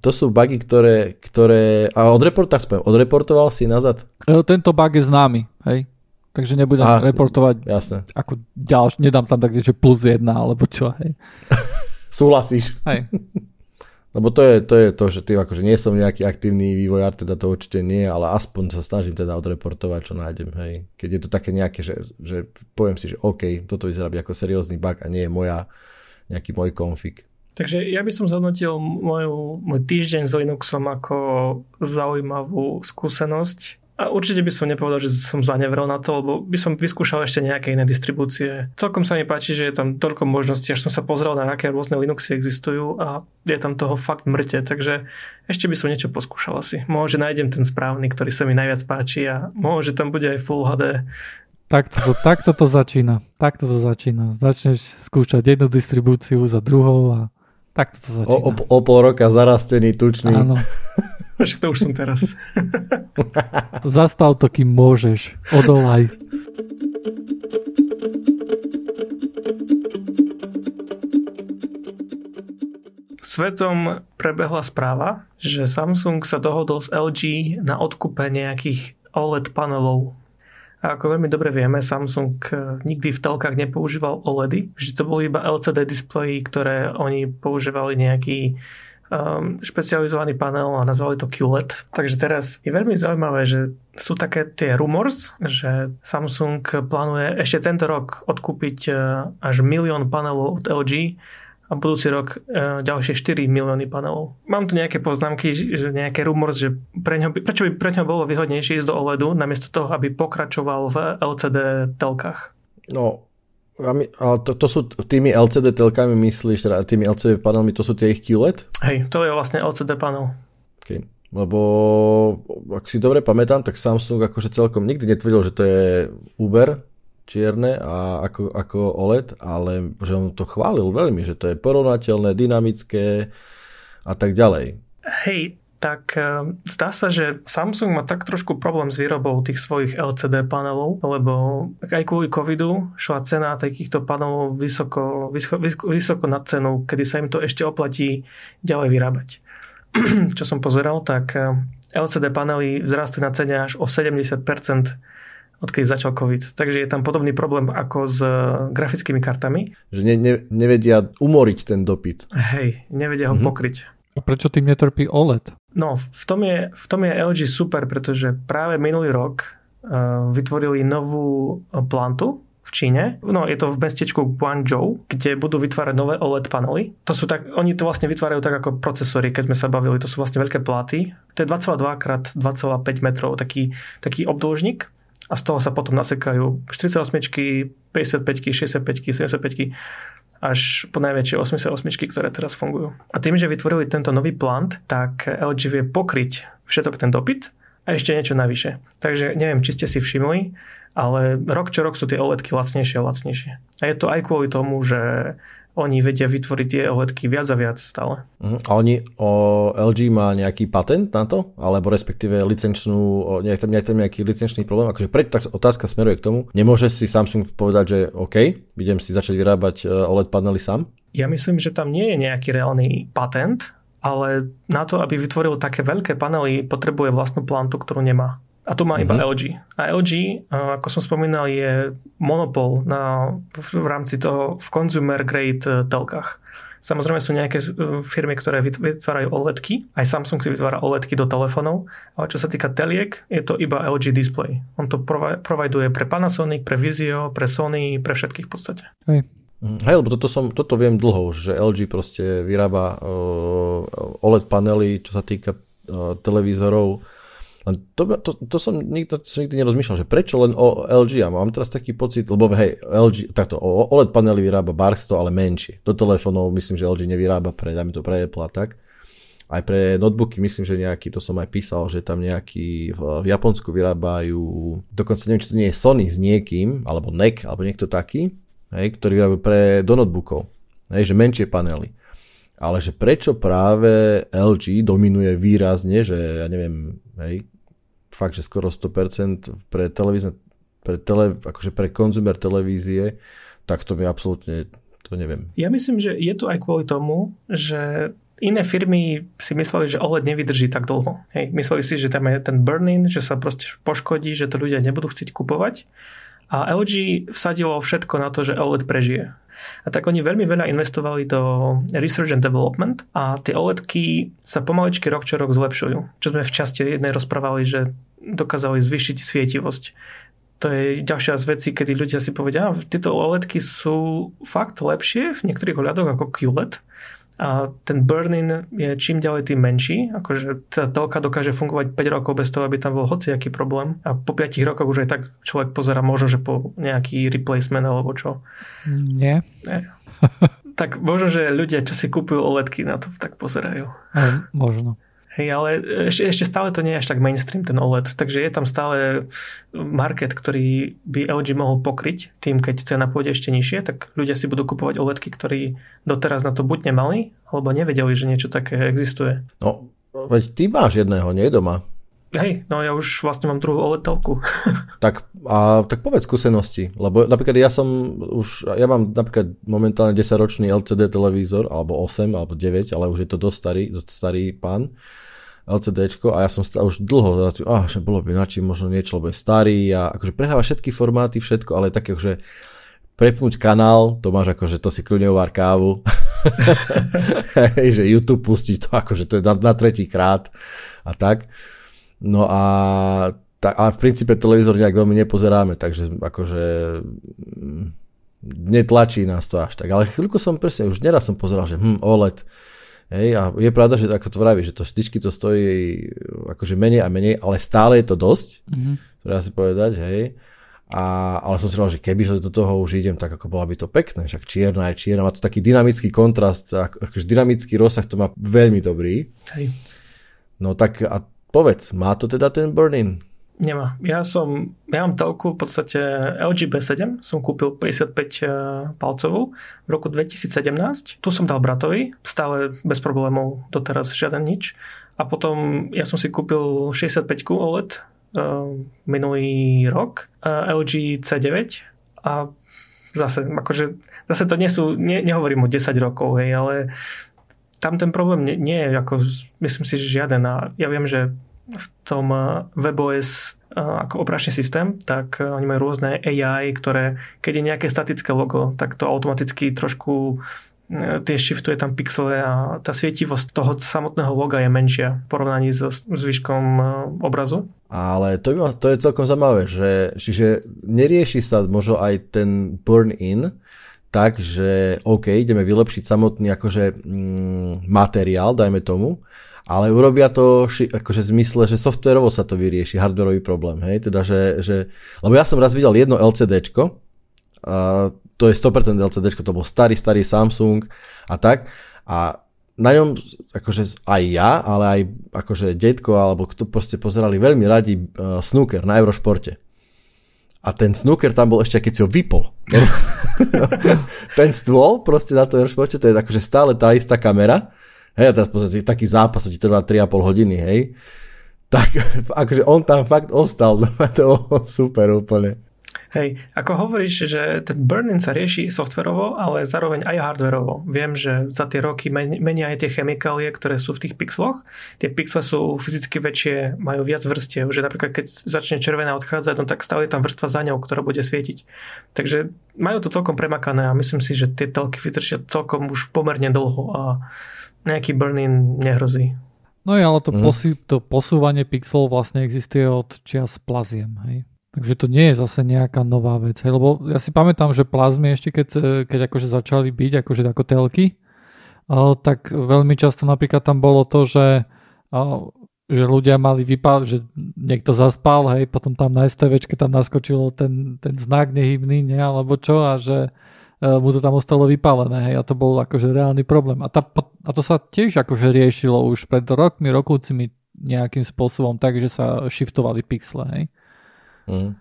[SPEAKER 4] to sú bugy, ktoré, ktoré a odreport, tak odreportoval si nazad?
[SPEAKER 3] E, tento bug je známy, hej. Takže nebudem Aha, reportovať
[SPEAKER 4] jasne.
[SPEAKER 3] ako ďalš, nedám tam tak, že plus jedna, alebo čo, hej.
[SPEAKER 4] Súhlasíš.
[SPEAKER 3] Hej.
[SPEAKER 4] Lebo to je, to je to, že tým akože nie som nejaký aktívny vývojár, teda to určite nie, ale aspoň sa snažím teda odreportovať, čo nájdem, hej. Keď je to také nejaké, že, že poviem si, že OK, toto vyzerá byť ako seriózny bug a nie je moja, nejaký môj konfig.
[SPEAKER 2] Takže ja by som zhodnotil moju, môj týždeň s Linuxom ako zaujímavú skúsenosť a určite by som nepovedal, že som zanevrel na to, lebo by som vyskúšal ešte nejaké iné distribúcie. Celkom sa mi páči, že je tam toľko možností, až som sa pozrel na aké rôzne Linuxy existujú a je tam toho fakt mŕte, takže ešte by som niečo poskúšal asi. Môže nájdem ten správny, ktorý sa mi najviac páči a môže tam bude aj Full HD.
[SPEAKER 3] Takto to, takto to začína. Takto to začína. Začneš skúšať jednu distribúciu za druhou a takto to začína.
[SPEAKER 4] O, o, o pol roka zarastený, tučný.
[SPEAKER 3] Áno.
[SPEAKER 2] Však to už som teraz.
[SPEAKER 3] Zastav to, kým môžeš. Odolaj.
[SPEAKER 2] Svetom prebehla správa, že Samsung sa dohodol s LG na odkupe nejakých OLED panelov. A ako veľmi dobre vieme, Samsung nikdy v telkách nepoužíval OLEDy. Vždy to boli iba LCD displeji, ktoré oni používali nejaký um, špecializovaný panel a nazvali to QLED. Takže teraz je veľmi zaujímavé, že sú také tie rumors, že Samsung plánuje ešte tento rok odkúpiť uh, až milión panelov od LG a budúci rok uh, ďalšie 4 milióny panelov. Mám tu nejaké poznámky, že nejaké rumors, že pre ňo, prečo by pre ňo bolo výhodnejšie ísť do OLEDu, namiesto toho, aby pokračoval v LCD telkách.
[SPEAKER 4] No, ale to, to sú tými LCD telkami myslíš, teda tými LCD panelmi, to sú tie ich QLED?
[SPEAKER 2] Hej, to je vlastne LCD panel.
[SPEAKER 4] Okay. Lebo ak si dobre pamätám, tak Samsung akože celkom nikdy netvrdil, že to je Uber čierne a ako, ako OLED, ale že on to chválil veľmi, že to je porovnateľné, dynamické a tak ďalej.
[SPEAKER 2] Hej, tak e, zdá sa, že Samsung má tak trošku problém s výrobou tých svojich LCD panelov, lebo aj kvôli covidu šla cena takýchto panelov vysoko, vysoko, vysoko nad cenou, kedy sa im to ešte oplatí ďalej vyrábať. Čo som pozeral, tak e, LCD panely vzrastli na cene až o 70% odkedy začal COVID. Takže je tam podobný problém ako s e, grafickými kartami.
[SPEAKER 4] Že ne, ne, nevedia umoriť ten dopyt.
[SPEAKER 2] Hej, nevedia ho mm-hmm. pokryť.
[SPEAKER 3] A prečo tým netrpí OLED?
[SPEAKER 2] No, v tom, je, v tom je LG super, pretože práve minulý rok uh, vytvorili novú e, plantu v Číne. No, je to v mestečku Guangzhou, kde budú vytvárať nové OLED panely. To sú tak, oni to vlastne vytvárajú tak ako procesory, keď sme sa bavili. To sú vlastne veľké platy. To je 2,2 x 2,5 metrov, taký, taký obdĺžnik a z toho sa potom nasekajú 48, 55, 65, 75 až po najväčšie 88, ktoré teraz fungujú. A tým, že vytvorili tento nový plant, tak LG vie pokryť všetok ten dopyt a ešte niečo navyše. Takže neviem, či ste si všimli, ale rok čo rok sú tie OLEDky lacnejšie a lacnejšie. A je to aj kvôli tomu, že oni vedia vytvoriť tie OLEDky viac a viac stále.
[SPEAKER 4] Uh-huh. A oni, o, LG má nejaký patent na to? Alebo respektíve licenčnú, nejak tam, nejak tam nejaký licenčný problém? Akože preto tak otázka smeruje k tomu. Nemôže si Samsung povedať, že OK, idem si začať vyrábať e, OLED panely sám?
[SPEAKER 2] Ja myslím, že tam nie je nejaký reálny patent, ale na to, aby vytvoril také veľké panely, potrebuje vlastnú plantu, ktorú nemá. A tu má iba uh-huh. LG. A LG, ako som spomínal, je monopol na, v rámci toho v consumer grade e, telkách. Samozrejme sú nejaké e, firmy, ktoré vytvárajú OLEDky. Aj Samsung si vytvára OLEDky do telefónov. Ale čo sa týka teliek, je to iba LG display. On to providuje pre Panasonic, pre Vizio, pre Sony, pre všetkých v podstate.
[SPEAKER 3] Hej.
[SPEAKER 4] Mhm. Hej, lebo toto, som, toto viem dlho, že LG proste vyrába uh, OLED panely, čo sa týka uh, televízorov len to, to, to som nikto, som nikdy nerozmýšľal, že prečo len o LG. A mám teraz taký pocit, lebo hej, LG, takto, OLED panely vyrába Barsto, ale menšie. Do telefónov myslím, že LG nevyrába pre, dajme to pre Apple a tak. Aj pre notebooky myslím, že nejaký, to som aj písal, že tam nejaký v, v Japonsku vyrábajú, dokonca neviem, či to nie je Sony s niekým, alebo NEC, alebo niekto taký, hej, ktorý vyrába pre, do notebookov. Hej, že menšie panely ale že prečo práve LG dominuje výrazne, že ja neviem, hej, fakt, že skoro 100% pre televízne, pre, tele, akože pre konzumer televízie, tak to mi absolútne, to neviem.
[SPEAKER 2] Ja myslím, že je to aj kvôli tomu, že iné firmy si mysleli, že OLED nevydrží tak dlho. Hej, mysleli si, že tam je ten burn-in, že sa proste poškodí, že to ľudia nebudú chcieť kupovať. A LG vsadilo všetko na to, že OLED prežije. A tak oni veľmi veľa investovali do research and development a tie OLEDky sa pomaličky rok čo rok zlepšujú. Čo sme v časti jednej rozprávali, že dokázali zvýšiť svietivosť. To je ďalšia z vecí, kedy ľudia si povedia, tieto OLEDky sú fakt lepšie v niektorých ohľadoch ako QLED, a ten burn-in je čím ďalej tým menší, akože tá telka dokáže fungovať 5 rokov bez toho, aby tam bol hociaký problém a po 5 rokoch už aj tak človek pozera možno, že po nejaký replacement alebo čo.
[SPEAKER 3] Nie.
[SPEAKER 2] Nie. tak možno, že ľudia, čo si kúpujú OLEDky, na to tak pozerajú.
[SPEAKER 3] možno.
[SPEAKER 2] Hej, ale ešte, ešte stále to nie je až tak mainstream, ten OLED. Takže je tam stále market, ktorý by LG mohol pokryť tým, keď cena pôjde ešte nižšie, tak ľudia si budú kupovať OLEDky, ktorí doteraz na to buď nemali, alebo nevedeli, že niečo také existuje.
[SPEAKER 4] No, veď ty máš jedného, nie doma.
[SPEAKER 2] Hej, no ja už vlastne mám druhú OLED telku.
[SPEAKER 4] tak, a, tak povedz skúsenosti, lebo napríklad ja som už, ja mám napríklad momentálne 10-ročný LCD televízor, alebo 8, alebo 9, ale už je to dosť starý, dosť starý pán. LCDčko a ja som stále už dlho ah, že bolo by načím možno niečo, lebo je starý a akože prehráva všetky formáty, všetko, ale také, že prepnúť kanál, to máš ako, že to si kľudne uvár kávu. Hej, že YouTube pustiť to akože to je na, na tretí krát a tak. No a, ta, a v princípe televízor nejak veľmi nepozeráme, takže akože mm, netlačí nás to až tak. Ale chvíľku som presne, už neraz som pozeral, že hm, OLED, Hej, a je pravda, že ako to vraví, že to vždycky to stojí akože menej a menej, ale stále je to dosť, mm-hmm. treba si povedať, hej. A, ale som si povedal, že keby do toho už idem, tak ako bola by to pekné, však čierna je čierna, má to taký dynamický kontrast, akože dynamický rozsah to má veľmi dobrý.
[SPEAKER 2] Hej.
[SPEAKER 4] No tak a povedz, má to teda ten burn-in?
[SPEAKER 2] Nemá. Ja som, ja mám telku v podstate LG B7, som kúpil 55 e, palcovú v roku 2017. Tu som dal bratovi, stále bez problémov, doteraz žiaden nič. A potom ja som si kúpil 65 OLED uh, minulý rok, uh, LG C9 a zase, akože, zase to nie sú, nie, nehovorím o 10 rokov, hej, ale tam ten problém nie, nie je, ako, myslím si, že žiaden. A ja viem, že v tom eh, WebOS eh, ako operačný systém, tak eh, oni majú rôzne AI, ktoré, keď je nejaké statické logo, tak to automaticky trošku tie shiftuje tam pixele a tá svietivosť toho samotného loga je menšia v porovnaní so zvyškom obrazu.
[SPEAKER 4] Ale to, by, to je celkom zaujímavé, že čiže nerieši sa možno aj ten burn-in, tak, že OK, ideme vylepšiť samotný akože mm, materiál, dajme tomu, ale urobia to akože v zmysle, že softverovo sa to vyrieši, hardwareový problém, hej, teda, že, že lebo ja som raz videl jedno LCDčko, a to je 100% LCDčko, to bol starý, starý Samsung a tak, a na ňom akože aj ja, ale aj akože detko alebo kto proste pozerali veľmi radi uh, snooker na Eurošporte. A ten snooker tam bol ešte, keď si ho vypol. ten stôl proste na to Eurošporte, to je akože stále tá istá kamera Hej, a teraz pozrite, taký zápas, ti trvá 3,5 hodiny, hej. Tak akože on tam fakt ostal, to bolo super úplne.
[SPEAKER 2] Hej, ako hovoríš, že ten burn-in sa rieši softverovo, ale zároveň aj hardverovo. Viem, že za tie roky menia aj tie chemikálie, ktoré sú v tých pixeloch. Tie pixely sú fyzicky väčšie, majú viac vrstiev, že napríklad keď začne červená odchádzať, no tak stále je tam vrstva za ňou, ktorá bude svietiť. Takže majú to celkom premakané a myslím si, že tie telky vydržia celkom už pomerne dlho a nejaký burn-in nehrozí.
[SPEAKER 3] No je, ale to, mm. posi- to posúvanie pixelov vlastne existuje od čias plaziem, hej? Takže to nie je zase nejaká nová vec. Hej? Lebo ja si pamätám, že plazmy ešte keď, e, keď akože začali byť akože ako telky, tak veľmi často napríklad tam bolo to, že, že ľudia mali vypál, že niekto zaspal, hej, potom tam na STVčke tam naskočilo ten, ten znak nehybný, nie, alebo čo, a že e, mu to tam ostalo vypálené, hej, a to bol akože reálny problém. A, tá, a to sa tiež akože riešilo už pred rokmi, rokúcimi nejakým spôsobom tak, že sa shiftovali pixle, hej. Mm.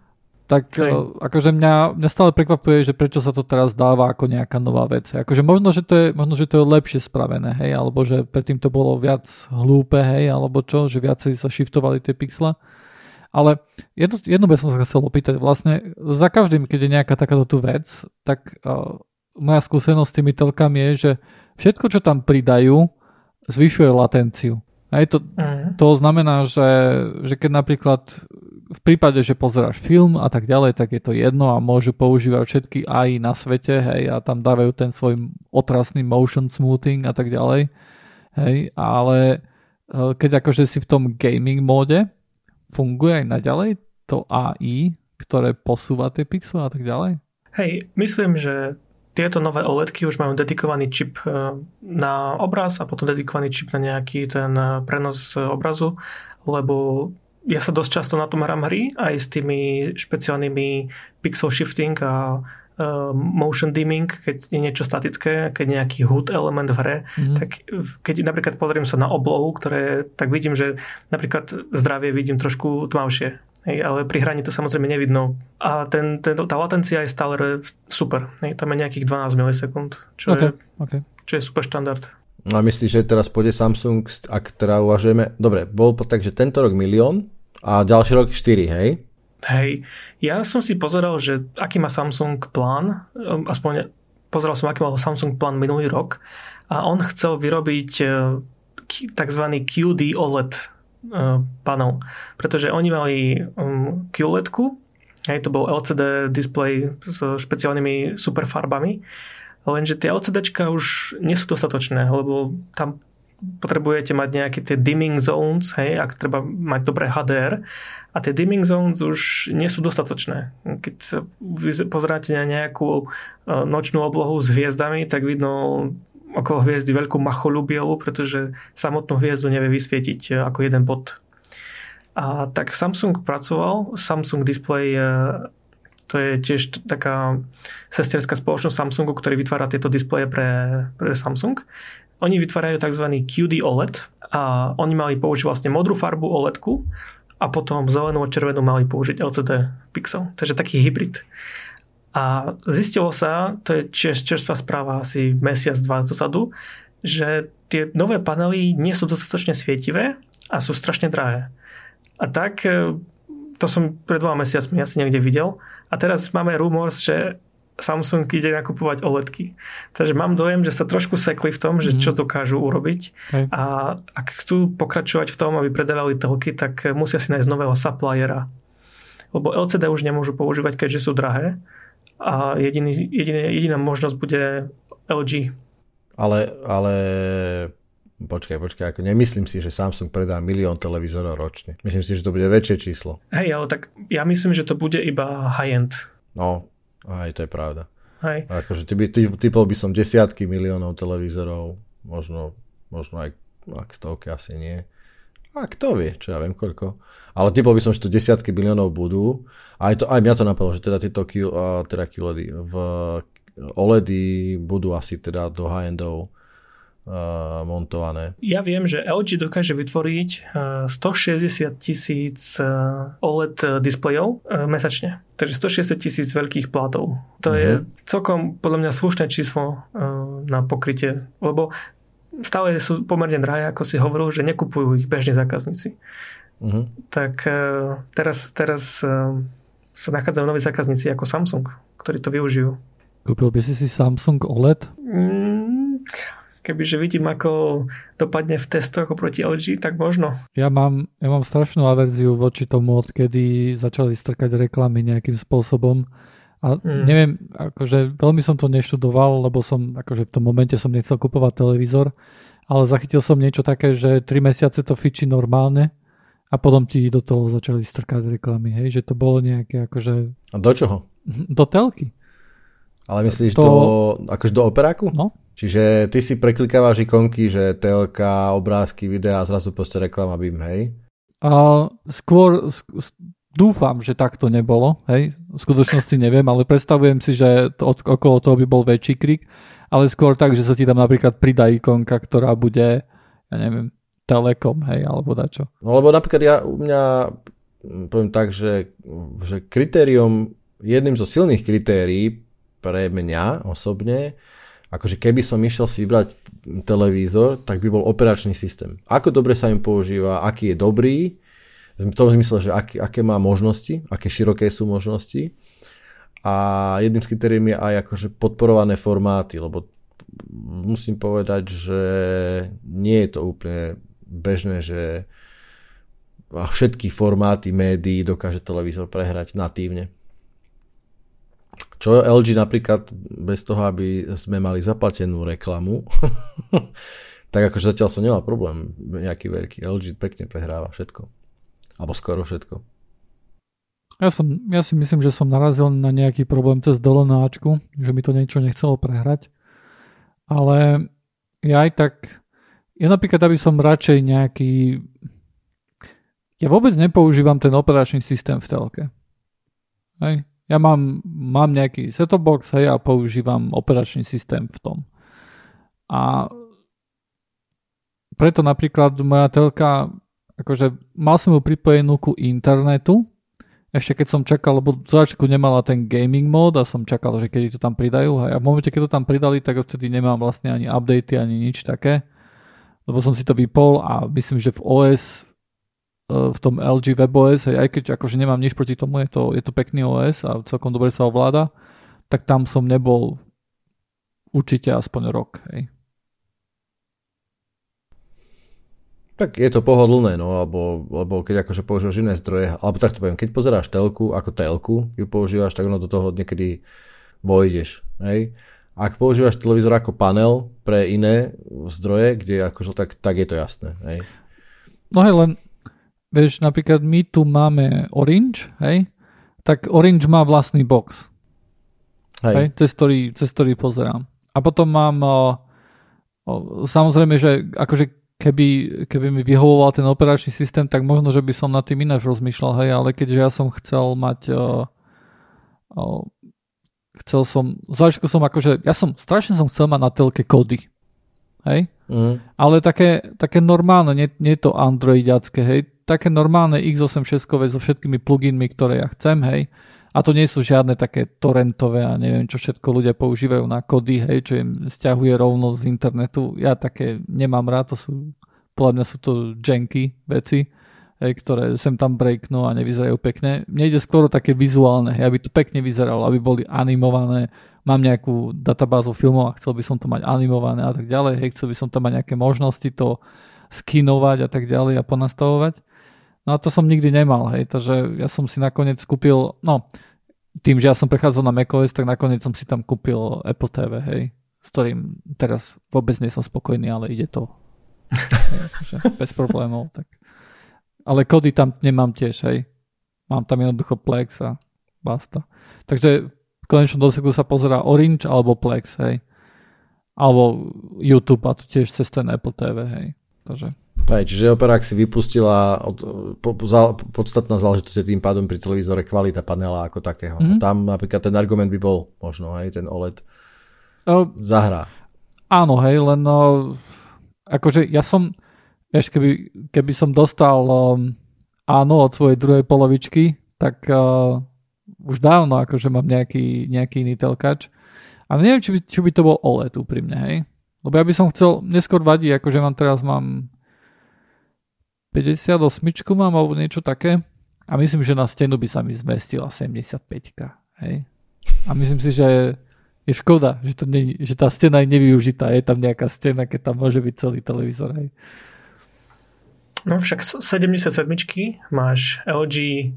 [SPEAKER 3] Tak Hej. Eh, akože mňa, mňa stále prekvapuje, že prečo sa to teraz dáva ako nejaká nová vec. Akože možno, že to je, možno, že to je lepšie spravené, hej, alebo že predtým to bolo viac hlúpe, hej, alebo čo, že viacej sa shiftovali tie pixle. Ale jedno, jedno by som sa chcel opýtať, vlastne za každým, keď je nejaká takáto tu vec, tak uh, moja skúsenosť s tými telkami je, že všetko, čo tam pridajú, zvyšuje latenciu. Hej, to, mm. to znamená, že, že keď napríklad v prípade, že pozeráš film a tak ďalej, tak je to jedno a môžu používať všetky AI na svete, hej, a tam dávajú ten svoj otrasný motion smoothing a tak ďalej, hej, ale e, keď akože si v tom gaming móde, funguje aj naďalej to AI, ktoré posúva tie pixely a tak ďalej?
[SPEAKER 2] Hej, myslím, že tieto nové OLEDky už majú dedikovaný čip e, na obraz a potom dedikovaný čip na nejaký ten e, prenos obrazu, lebo ja sa dosť často na tom hrám hry, aj s tými špeciálnymi pixel shifting a uh, motion dimming, keď je niečo statické, keď nejaký HUD element v hre, mm. tak keď napríklad pozriem sa na oblohu, ktoré, tak vidím, že napríklad zdravie vidím trošku tmavšie. Hej, ale pri hraní to samozrejme nevidno. A ten, ten, tá latencia je stále super. Hej, tam je nejakých 12 milisekúnd, čo, okay, je, okay. čo je super štandard.
[SPEAKER 4] No a myslíš, že teraz pôjde Samsung, ak teda uvažujeme, dobre, bol tak, že tento rok milión a ďalší rok 4, hej?
[SPEAKER 2] Hej, ja som si pozeral, že aký má Samsung plán, um, aspoň pozeral som, aký mal Samsung plán minulý rok a on chcel vyrobiť uh, tzv. QD OLED uh, panel, pretože oni mali um, QLED, hej, to bol LCD display s špeciálnymi superfarbami Lenže tie LCDčka už nie sú dostatočné, lebo tam potrebujete mať nejaké tie dimming zones, hej, ak treba mať dobré HDR a tie dimming zones už nie sú dostatočné. Keď sa pozeráte na nejakú e, nočnú oblohu s hviezdami, tak vidno okolo hviezdy veľkú macholu bielu, pretože samotnú hviezdu nevie vysvietiť e, ako jeden bod. A tak Samsung pracoval, Samsung Display e, to je tiež taká sesterská spoločnosť Samsungu, ktorý vytvára tieto displeje pre, pre Samsung. Oni vytvárajú tzv. QD OLED a oni mali použiť vlastne modrú farbu oled a potom zelenú a červenú mali použiť LCD pixel. Takže taký hybrid. A zistilo sa, to je čerstvá správa asi mesiac, dva dozadu, že tie nové panely nie sú dostatočne svietivé a sú strašne drahé. A tak, e, to som pred dvoma mesiacmi asi niekde videl, a teraz máme rumors, že Samsung ide nakupovať OLEDky. Takže mám dojem, že sa trošku sekli v tom, že čo mhm. dokážu urobiť. Okay. A ak chcú pokračovať v tom, aby predávali telky, tak musia si nájsť nového suppliera. Lebo LCD už nemôžu používať, keďže sú drahé. A jediný, jediný, jediná možnosť bude LG.
[SPEAKER 4] Ale, ale Počkaj, počkaj, ako nemyslím si, že Samsung predá milión televízorov ročne. Myslím si, že to bude väčšie číslo.
[SPEAKER 2] Hej, ale tak ja myslím, že to bude iba high-end.
[SPEAKER 4] No, aj to je pravda.
[SPEAKER 2] Hej.
[SPEAKER 4] Akože ty, ty, typol by som desiatky miliónov televízorov, možno, možno aj ak stovky asi nie. A kto vie, čo ja viem koľko. Ale typol by som, že to desiatky miliónov budú. A aj, to, aj mňa to napadlo, že teda tieto teda QLEDy v OLEDy budú asi teda do high-endov montované.
[SPEAKER 2] Ja viem, že LG dokáže vytvoriť uh, 160 tisíc OLED displejov mesačne. Takže 160 tisíc veľkých plátov. To uh-huh. je mhm. celkom podľa mňa slušné číslo na pokrytie, lebo stále sú pomerne drahé, ako si hovoril, že nekupujú ich bežní zákazníci. Uh-huh. Tak uh, teraz, teraz uh, sa nachádzajú noví zákazníci ako Samsung, ktorí to využijú.
[SPEAKER 3] Kúpil by si si Samsung OLED?
[SPEAKER 2] Mm, kebyže vidím, ako dopadne v testoch oproti LG, tak možno.
[SPEAKER 3] Ja mám, ja mám strašnú averziu voči tomu, odkedy začali strkať reklamy nejakým spôsobom. A mm. neviem, akože veľmi som to neštudoval, lebo som, akože v tom momente som nechcel kupovať televízor, ale zachytil som niečo také, že 3 mesiace to fičí normálne a potom ti do toho začali strkať reklamy, hej, že to bolo nejaké akože...
[SPEAKER 4] A do čoho?
[SPEAKER 3] Do telky.
[SPEAKER 4] Ale myslíš to... do, akože do operáku?
[SPEAKER 3] No.
[SPEAKER 4] Čiže ty si preklikávaš ikonky, že telka, obrázky, videa a zrazu proste reklama bym, hej?
[SPEAKER 3] A skôr, sk- dúfam, že tak to nebolo, hej, v skutočnosti neviem, ale predstavujem si, že to, okolo toho by bol väčší krik, ale skôr tak, že sa ti tam napríklad pridá ikonka, ktorá bude, ja neviem, Telekom, hej, alebo dačo.
[SPEAKER 4] No lebo napríklad ja u mňa, poviem tak, že, že kritérium, jedným zo silných kritérií pre mňa osobne, akože keby som išiel si vybrať televízor, tak by bol operačný systém. Ako dobre sa im používa, aký je dobrý, v tom zmysle, že aké, aké má možnosti, aké široké sú možnosti. A jedným z kritérií je aj akože podporované formáty, lebo musím povedať, že nie je to úplne bežné, že všetky formáty médií dokáže televízor prehrať natívne. Čo LG napríklad bez toho, aby sme mali zaplatenú reklamu, tak akože zatiaľ som nemal problém nejaký veľký. LG pekne prehráva všetko. Alebo skoro všetko.
[SPEAKER 3] Ja, som, ja si myslím, že som narazil na nejaký problém cez dolonáčku, že mi to niečo nechcelo prehrať. Ale ja aj tak, ja napríklad, aby som radšej nejaký, ja vôbec nepoužívam ten operačný systém v telke. Hej. Ja mám, mám nejaký set-top box hej, a používam operačný systém v tom. A preto napríklad moja telka akože mal som ju pripojenú ku internetu, ešte keď som čakal, lebo v začiatku nemala ten gaming mod a som čakal, že kedy to tam pridajú a v momente, keď to tam pridali, tak vtedy nemám vlastne ani updaty, ani nič také, lebo som si to vypol a myslím, že v OS v tom LG WebOS, aj keď akože nemám nič proti tomu, je to, je to pekný OS a celkom dobre sa ovláda, tak tam som nebol určite aspoň rok. Hej.
[SPEAKER 4] Tak je to pohodlné, no, alebo, alebo keď akože používaš iné zdroje, alebo tak to poviem, keď pozeráš telku ako telku, ju používaš, tak ono do toho niekedy vojdeš, hej. Ak používaš televízor ako panel pre iné zdroje, kde akože tak, tak je to jasné, hej.
[SPEAKER 3] No hej, len vieš, napríklad my tu máme Orange, hej, tak Orange má vlastný box. Hej. hej cez, ktorý, cez ktorý pozerám. A potom mám o, o, samozrejme, že akože keby, keby mi vyhovoval ten operačný systém, tak možno, že by som na tým ináč rozmýšľal, hej, ale keďže ja som chcel mať uh, uh, chcel som, začiatku som akože, ja som, strašne som chcel mať na telke kódy, hej, mm. ale také, také normálne, nie, nie to androidiacké, hej, také normálne x86 so všetkými pluginmi, ktoré ja chcem, hej, a to nie sú žiadne také torrentové a neviem, čo všetko ľudia používajú na kody, hej, čo im stiahuje rovno z internetu. Ja také nemám rád, to sú, podľa mňa sú to janky veci, hej, ktoré sem tam breaknú a nevyzerajú pekne. Mne ide skôr také vizuálne, hej, aby to pekne vyzeralo, aby boli animované. Mám nejakú databázu filmov a chcel by som to mať animované a tak ďalej, hej, chcel by som tam mať nejaké možnosti to skinovať a tak ďalej a ponastavovať. No a to som nikdy nemal, hej, takže ja som si nakoniec kúpil, no, tým, že ja som prechádzal na macOS, tak nakoniec som si tam kúpil Apple TV, hej, s ktorým teraz vôbec nie som spokojný, ale ide to. hej, bez problémov, tak. Ale kody tam nemám tiež, hej. Mám tam jednoducho Plex a basta. Takže v konečnom dôsledku sa pozerá Orange alebo Plex, hej. Alebo YouTube a to tiež cez ten Apple TV, hej. Takže
[SPEAKER 4] aj, čiže Opera si vypustila od, po, za, podstatná záležitosť tým pádom pri televízore kvalita panela ako takého. Mm-hmm. Tam napríklad ten argument by bol možno, hej, ten OLED uh, zahrá.
[SPEAKER 3] Áno, hej, len uh, akože ja som, vieš, keby, keby som dostal um, áno od svojej druhej polovičky, tak uh, už dávno akože mám nejaký, nejaký iný telkač. Ale neviem, či by, či by to bol OLED úprimne, hej. Lebo ja by som chcel, neskôr vadí, akože mám teraz mám 58 mám alebo niečo také. A myslím, že na stenu by sa mi zmestila 75 hej. A myslím si, že je škoda, že, to nie, že tá stena je nevyužitá. Je tam nejaká stena, keď tam môže byť celý televízor. Hej.
[SPEAKER 2] No však 77 máš LG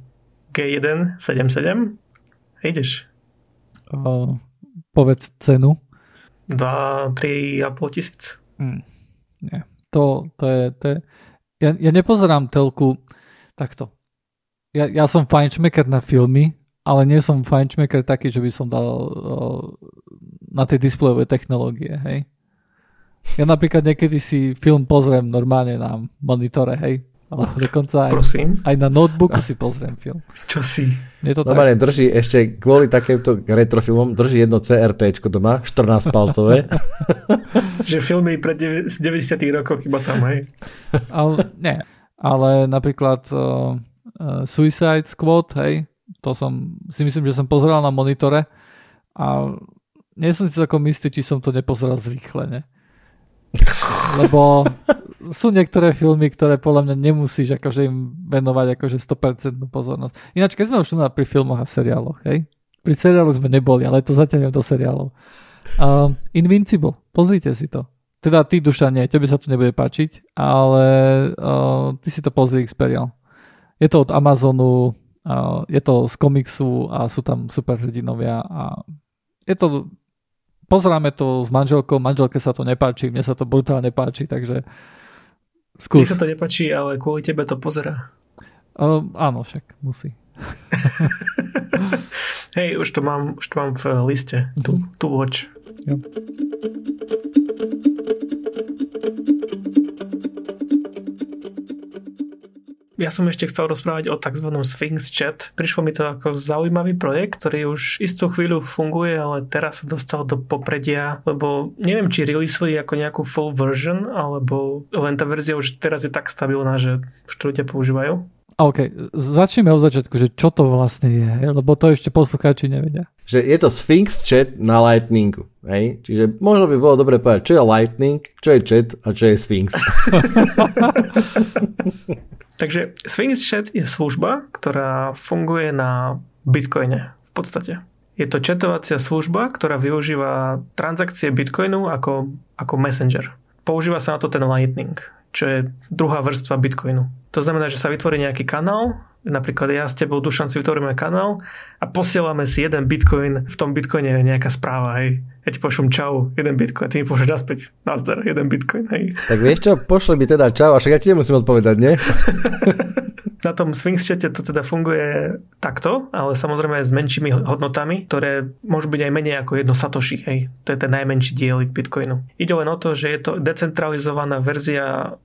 [SPEAKER 2] G1 77 ideš.
[SPEAKER 3] Uh, povedz cenu.
[SPEAKER 2] 2, 3,5 tisíc.
[SPEAKER 3] Mm, nie. To, to je, to je... Ja, ja nepozerám telku takto. Ja, ja som fajnšmeker na filmy, ale nie som fajnšmeker taký, že by som dal uh, na tie displejové technológie, hej. Ja napríklad niekedy si film pozriem normálne na monitore, hej, ale dokonca aj,
[SPEAKER 2] Prosím.
[SPEAKER 3] aj na notebooku si pozriem film.
[SPEAKER 2] Čo si?
[SPEAKER 3] Je to
[SPEAKER 4] Normálne
[SPEAKER 3] tak?
[SPEAKER 4] drží ešte kvôli takémto retrofilmom, drží jedno CRT doma, 14 palcové.
[SPEAKER 2] že filmy pred dev- z 90 rokov iba tam, hej.
[SPEAKER 3] Ale, nie. Ale napríklad uh, uh, Suicide Squad, hej, to som si myslím, že som pozeral na monitore a nie som si celkom istý, či som to nepozeral zrýchlene. Lebo sú niektoré filmy, ktoré podľa mňa nemusíš akože im venovať akože 100% pozornosť. Ináč, keď sme už na pri filmoch a seriáloch, hej? Pri seriálu sme neboli, ale to zatiaľ do seriálov. Uh, Invincible, pozrite si to. Teda ty, Duša, nie, tebe sa to nebude páčiť, ale uh, ty si to pozri Xperial. Je to od Amazonu, uh, je to z komiksu a sú tam superhrdinovia a je to pozeráme to s manželkou, manželke sa to nepáči, mne sa to brutálne páči, takže skús.
[SPEAKER 2] Mne sa to nepáči, ale kvôli tebe to pozera.
[SPEAKER 3] Uh, áno, však musí.
[SPEAKER 2] Hej, už to mám, už to mám v liste. Tu,
[SPEAKER 3] Mhm.
[SPEAKER 2] tu watch.
[SPEAKER 3] Jo.
[SPEAKER 2] Ja som ešte chcel rozprávať o tzv. Sphinx Chat. Prišlo mi to ako zaujímavý projekt, ktorý už istú chvíľu funguje, ale teraz sa dostal do popredia, lebo neviem, či releaseovali ako nejakú full version, alebo len tá verzia už teraz je tak stabilná, že už to ľudia používajú.
[SPEAKER 3] OK, začneme od začiatku, že čo to vlastne je, lebo to ešte poslucháči nevedia.
[SPEAKER 4] že je to Sphinx chat na Lightningu. Hej? Čiže možno by bolo dobre povedať, čo je Lightning, čo je chat a čo je Sphinx.
[SPEAKER 2] Takže Sphinx Chat je služba, ktorá funguje na Bitcoine v podstate. Je to četovacia služba, ktorá využíva transakcie Bitcoinu ako, ako messenger. Používa sa na to ten Lightning, čo je druhá vrstva Bitcoinu. To znamená, že sa vytvorí nejaký kanál, napríklad ja s tebou, Dušan, si vytvoríme kanál a posielame si jeden bitcoin, v tom bitcoine je nejaká správa, hej. Ja ti pošlom čau, jeden bitcoin, ty mi pošleš naspäť, nazdar, jeden bitcoin, hej.
[SPEAKER 4] tak vieš čo, pošli mi teda čau, a však ja ti nemusím odpovedať, nie?
[SPEAKER 2] Na tom Sphinx chate to teda funguje takto, ale samozrejme s menšími hodnotami, ktoré môžu byť aj menej ako jedno satoshi, hej. To je ten najmenší dielik Bitcoinu. Ide len o to, že je to decentralizovaná verzia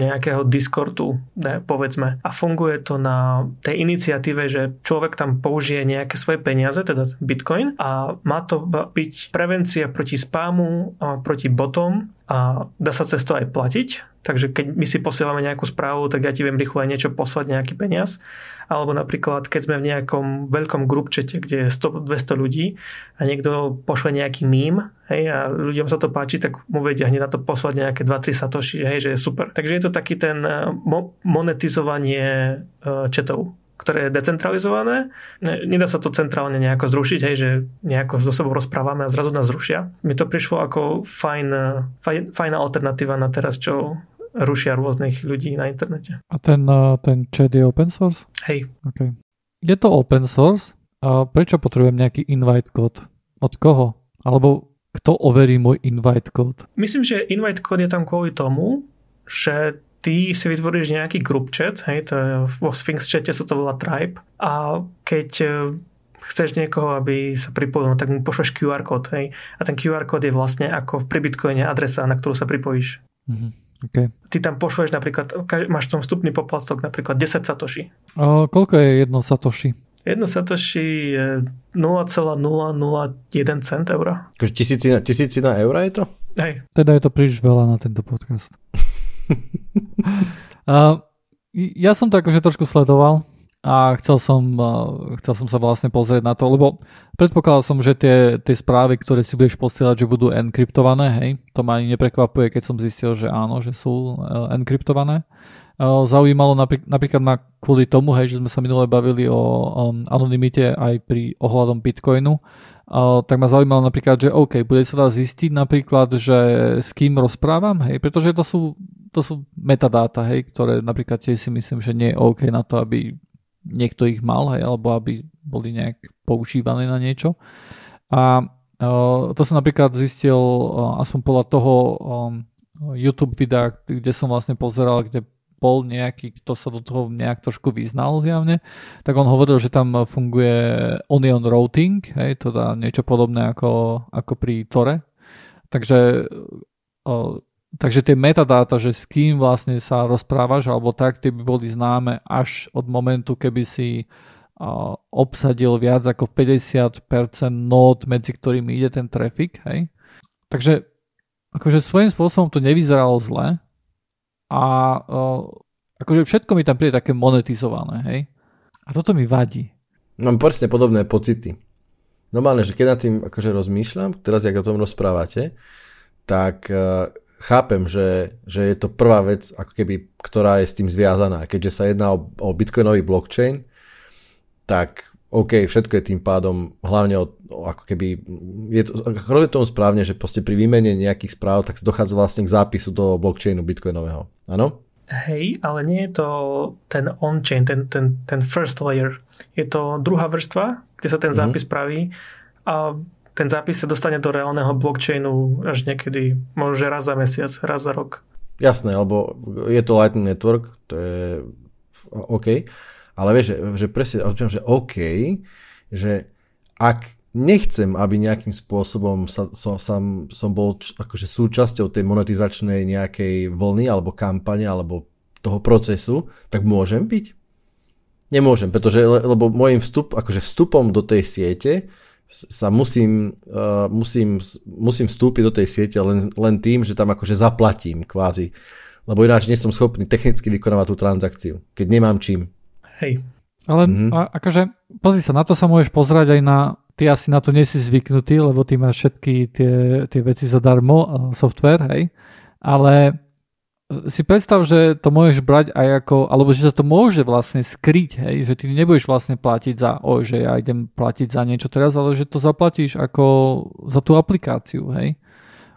[SPEAKER 2] nejakého Discordu, ne, povedzme. A funguje to na tej iniciatíve, že človek tam použije nejaké svoje peniaze, teda Bitcoin a má to byť prevencia proti spámu a proti botom a dá sa cez to aj platiť. Takže keď my si posielame nejakú správu, tak ja ti viem rýchlo aj niečo poslať, nejaký peniaz. Alebo napríklad, keď sme v nejakom veľkom grupčete, kde je 100-200 ľudí a niekto pošle nejaký mím hej, a ľuďom sa to páči, tak mu vedia hneď na to poslať nejaké 2-3 satoshi, hej, že je super. Takže je to taký ten mo- monetizovanie četov ktoré je decentralizované. Nedá sa to centrálne nejako zrušiť, hej, že nejako so sebou rozprávame a zrazu nás zrušia. Mi to prišlo ako fajn, fajn, fajná alternatíva na teraz, čo rušia rôznych ľudí na internete.
[SPEAKER 3] A ten, ten chat je open source?
[SPEAKER 2] Hej.
[SPEAKER 3] Okay. Je to open source? A prečo potrebujem nejaký invite kód? Od koho? Alebo kto overí môj invite kód?
[SPEAKER 2] Myslím, že invite kód je tam kvôli tomu, že ty si vytvoríš nejaký group chat, hej, to je, vo Sphinx chate sa to volá Tribe a keď chceš niekoho, aby sa pripojil, no tak mu pošleš QR kód, hej, a ten QR kód je vlastne ako pri Bitcoine adresa, na ktorú sa pripojíš.
[SPEAKER 3] Mm-hmm. Okay.
[SPEAKER 2] Ty tam pošleš napríklad, máš tam vstupný poplatok napríklad 10 satoshi.
[SPEAKER 3] A koľko je jedno satoshi?
[SPEAKER 2] Jedno satoshi je 0,001 cent eura.
[SPEAKER 4] Akože tisícina, tisícina eura je to?
[SPEAKER 2] Hej.
[SPEAKER 3] Teda je to príliš veľa na tento podcast. uh, ja som to akože trošku sledoval a chcel som, chcel som sa vlastne pozrieť na to, lebo predpokladal som, že tie, tie správy, ktoré si budeš posielať, že budú enkryptované, hej, to ma ani neprekvapuje, keď som zistil, že áno, že sú uh, enkryptované. Zaujímalo napríklad ma kvôli tomu, hej, že sme sa minule bavili o um, anonimite aj pri ohľadom Bitcoinu, uh, tak ma zaujímalo napríklad, že OK, bude sa dá zistiť napríklad, že s kým rozprávam, hej, pretože to sú, to sú metadáta, hej, ktoré napríklad tiež si myslím, že nie je OK na to, aby niekto ich mal, hej, alebo aby boli nejak používané na niečo. A uh, to som napríklad zistil uh, aspoň podľa toho um, YouTube videa, kde som vlastne pozeral, kde bol nejaký, kto sa do toho nejak trošku vyznal zjavne, tak on hovoril, že tam funguje onion routing, hej, to dá niečo podobné ako, ako pri Tore. Takže, takže tie metadáta, že s kým vlastne sa rozprávaš alebo tak, tie by boli známe až od momentu, keby si obsadil viac ako 50% nód, medzi ktorými ide ten trafik, hej. Takže akože svojím spôsobom to nevyzeralo zle, a akože všetko mi tam príde také monetizované, hej. A toto mi vadí.
[SPEAKER 4] Mám presne podobné pocity. Normálne, že keď nad tým akože rozmýšľam, teraz jak o tom rozprávate, tak uh, chápem, že, že je to prvá vec, ako keby, ktorá je s tým zviazaná. Keďže sa jedná o, o bitcoinový blockchain, tak OK, všetko je tým pádom hlavne o, o ako keby, je to, je tomu správne, že proste pri výmene nejakých správ tak dochádza vlastne k zápisu do blockchainu bitcoinového, áno?
[SPEAKER 2] Hej, ale nie je to ten on-chain, ten, ten, ten first layer. Je to druhá vrstva, kde sa ten mm-hmm. zápis praví a ten zápis sa dostane do reálneho blockchainu až niekedy, možno raz za mesiac, raz za rok.
[SPEAKER 4] Jasné, alebo je to Lightning Network, to je OK. Ale vieš, že, že presne, že OK, že ak nechcem, aby nejakým spôsobom sa, som, som, som bol č, akože súčasťou tej monetizačnej nejakej vlny alebo kampane alebo toho procesu, tak môžem byť? Nemôžem, pretože, lebo môjim vstup, akože vstupom do tej siete sa musím, uh, musím, musím vstúpiť do tej siete len, len tým, že tam akože zaplatím kvázi. Lebo ináč nie som schopný technicky vykonávať tú transakciu, keď nemám čím.
[SPEAKER 2] Hej.
[SPEAKER 3] Ale mm-hmm. a, akože, pozri sa, na to sa môžeš pozerať aj na, ty asi na to nie si zvyknutý, lebo ty máš všetky tie, tie veci zadarmo, software, hej, ale si predstav, že to môžeš brať aj ako, alebo že sa to môže vlastne skryť, hej, že ty nebudeš vlastne platiť za, o, že ja idem platiť za niečo teraz, ale že to zaplatíš ako za tú aplikáciu, hej.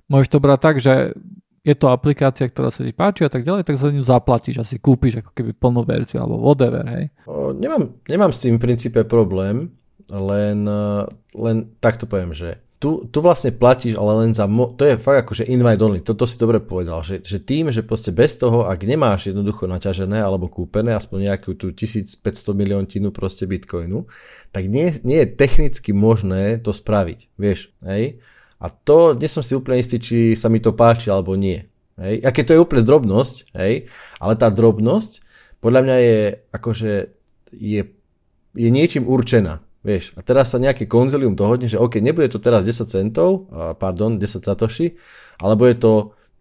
[SPEAKER 3] Môžeš to brať tak, že je to aplikácia, ktorá sa ti páči a tak ďalej, tak za ňu zaplatíš a si kúpiš ako keby plnú verziu alebo whatever, hej?
[SPEAKER 4] O, nemám, nemám s tým v princípe problém, len, len takto poviem, že tu, tu vlastne platíš, ale len za, mo- to je fakt akože invite only, toto si dobre povedal, že, že tým, že proste bez toho, ak nemáš jednoducho naťažené alebo kúpené aspoň nejakú tú 1500 miliontinu proste bitcoinu, tak nie, nie je technicky možné to spraviť, vieš, hej? A to, nie som si úplne istý, či sa mi to páči alebo nie. Hej. Aké to je úplne drobnosť, hej, ale tá drobnosť podľa mňa je akože je, je niečím určená. Vieš, a teraz sa nejaký konzilium dohodne, že OK, nebude to teraz 10 centov, pardon, 10 satoshi, alebo je to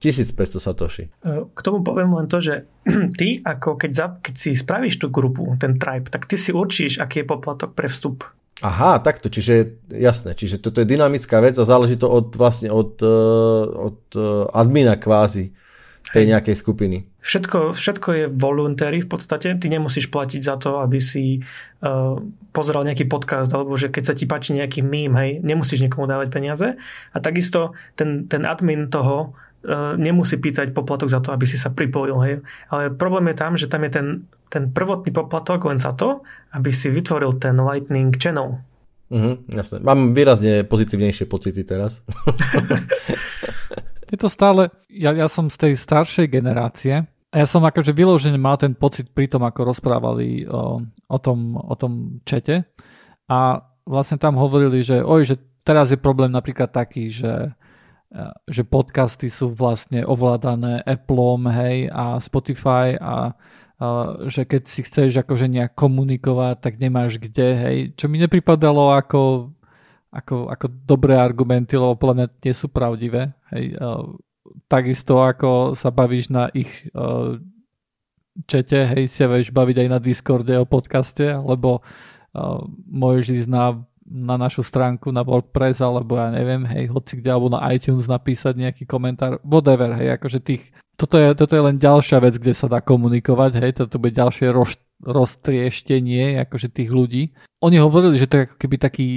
[SPEAKER 4] 1500 satoshi.
[SPEAKER 2] E, k tomu poviem len to, že ty, ako keď, za, keď si spravíš tú grupu, ten tribe, tak ty si určíš, aký je poplatok pre vstup.
[SPEAKER 4] Aha, takto, čiže jasné, čiže toto je dynamická vec a záleží to od vlastne od, uh, od uh, admina kvázi tej nejakej skupiny.
[SPEAKER 2] Všetko, všetko je voluntary v podstate, ty nemusíš platiť za to, aby si uh, pozeral nejaký podcast, alebo že keď sa ti páči nejaký mím, hej, nemusíš niekomu dávať peniaze. A takisto ten, ten admin toho uh, nemusí pýtať poplatok za to, aby si sa pripojil. Hej. Ale problém je tam, že tam je ten ten prvotný poplatok len za to, aby si vytvoril ten Lightning Channel.
[SPEAKER 4] Mhm, jasné. Mám výrazne pozitívnejšie pocity teraz.
[SPEAKER 3] je to stále, ja, ja som z tej staršej generácie a ja som akože vyložený mal ten pocit pri tom, ako rozprávali o, o, tom, o tom čete. A vlastne tam hovorili, že oj, že teraz je problém napríklad taký, že že podcasty sú vlastne ovládané Appleom, hej, a Spotify a že keď si chceš akože nejak komunikovať, tak nemáš kde, hej, čo mi nepripadalo ako, ako, ako dobré argumenty, lebo podľa mňa nie sú pravdivé, hej, takisto ako sa bavíš na ich čete, hej, si vieš baviť aj na Discorde o podcaste, alebo môžeš ísť na na našu stránku na WordPress alebo ja neviem, hej, hoci kde alebo na iTunes napísať nejaký komentár, whatever, hej, akože tých, toto je, toto je len ďalšia vec, kde sa dá komunikovať, hej, toto bude ďalšie roz, roztrieštenie akože tých ľudí. Oni hovorili, že to je ako keby taký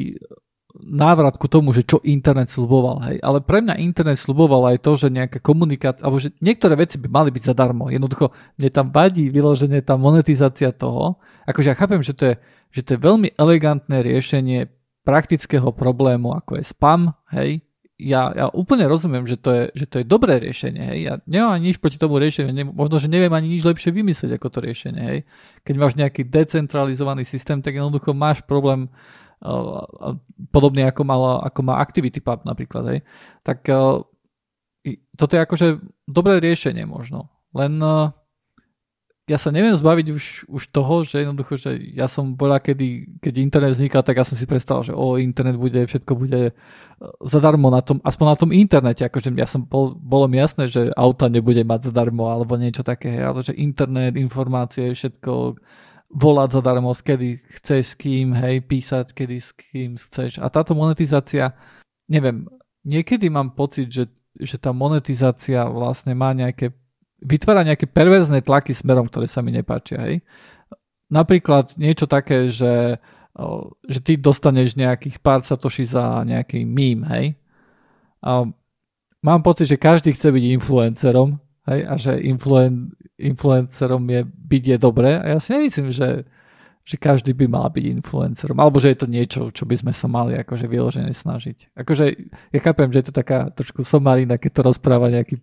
[SPEAKER 3] návrat ku tomu, že čo internet sluboval, hej. Ale pre mňa internet sluboval aj to, že nejaká komunikácia, alebo že niektoré veci by mali byť zadarmo. Jednoducho, mne tam vadí vyloženie tá monetizácia toho. Akože ja chápem, že to je, že to je veľmi elegantné riešenie praktického problému, ako je spam, hej. Ja, ja úplne rozumiem, že to, je, že to je dobré riešenie, hej. Ja nemám ani nič proti tomu riešeniu, ne, možno, že neviem ani nič lepšie vymyslieť ako to riešenie, hej. Keď máš nejaký decentralizovaný systém, tak jednoducho máš problém podobne ako, mala, ako má ActivityPub napríklad, hej. Tak toto je akože dobré riešenie možno. Len ja sa neviem zbaviť už, už toho, že jednoducho, že ja som bola, kedy, keď internet vznikal, tak ja som si predstavil, že o, internet bude, všetko bude zadarmo na tom, aspoň na tom internete, akože ja som bol, bolo mi jasné, že auta nebude mať zadarmo alebo niečo také, ale že internet, informácie, všetko volať zadarmo, kedy chceš s kým, hej, písať, kedy s kým chceš. A táto monetizácia, neviem, niekedy mám pocit, že, že tá monetizácia vlastne má nejaké, vytvára nejaké perverzné tlaky smerom, ktoré sa mi nepáčia, hej. Napríklad niečo také, že, že ty dostaneš nejakých pár satoši za nejaký mím, hej. A mám pocit, že každý chce byť influencerom, hej, a že influen, influencerom je byť je dobré a ja si nemyslím, že, že každý by mal byť influencerom, alebo že je to niečo, čo by sme sa mali akože vyložene snažiť. Akože ja chápem, že je to taká trošku somarina, keď to rozpráva nejaký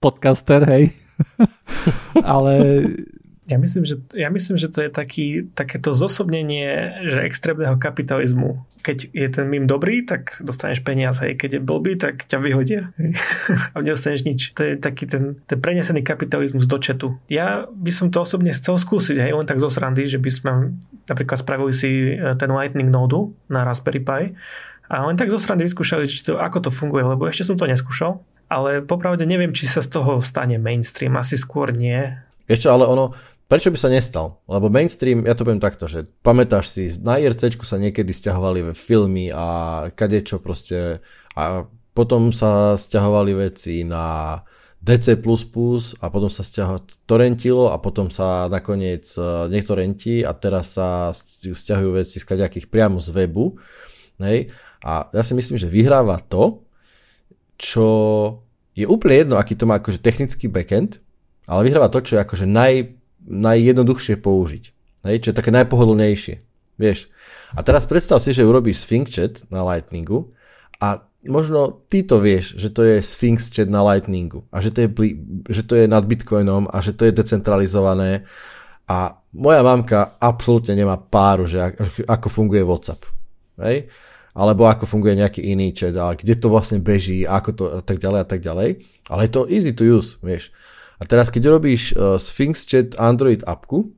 [SPEAKER 3] podcaster, hej. Ale
[SPEAKER 2] ja myslím, že, ja myslím, že to je taký, takéto zosobnenie že extrémneho kapitalizmu. Keď je ten mým dobrý, tak dostaneš peniaze. Keď je blbý, tak ťa vyhodia. A nedostaneš nič. To je taký ten, ten prenesený kapitalizmus do četu. Ja by som to osobne chcel skúsiť, hej, len tak zo srandy, že by sme napríklad spravili si e, ten Lightning Node na Raspberry Pi a len tak zo srandy vyskúšali, či to, ako to funguje, lebo ešte som to neskúšal. Ale popravde neviem, či sa z toho stane mainstream. Asi skôr nie.
[SPEAKER 4] Ešte, ale ono, Prečo by sa nestal? Lebo mainstream, ja to poviem takto, že pamätáš si, na IRC sa niekedy stiahovali filmy a kadečo proste a potom sa stiahovali veci na DC++ a potom sa torrentilo a potom sa nakoniec e, niekto rentí a teraz sa stiahujú veci z kaďakých priamo z webu. Hej? A ja si myslím, že vyhráva to, čo je úplne jedno, aký to má akože technický backend, ale vyhráva to, čo je akože naj najjednoduchšie použiť. Hej, čo je také najpohodlnejšie. Vieš. A teraz predstav si, že urobíš Sphinx chat na Lightningu a možno ty to vieš, že to je Sphinx chat na Lightningu a že to je, že to je nad Bitcoinom a že to je decentralizované a moja mamka absolútne nemá páru, že ako funguje WhatsApp. Hej? Alebo ako funguje nejaký iný chat a kde to vlastne beží, ako to a tak ďalej a tak ďalej. Ale je to easy to use, vieš. A teraz, keď robíš uh, Sphinx Chat Android appku,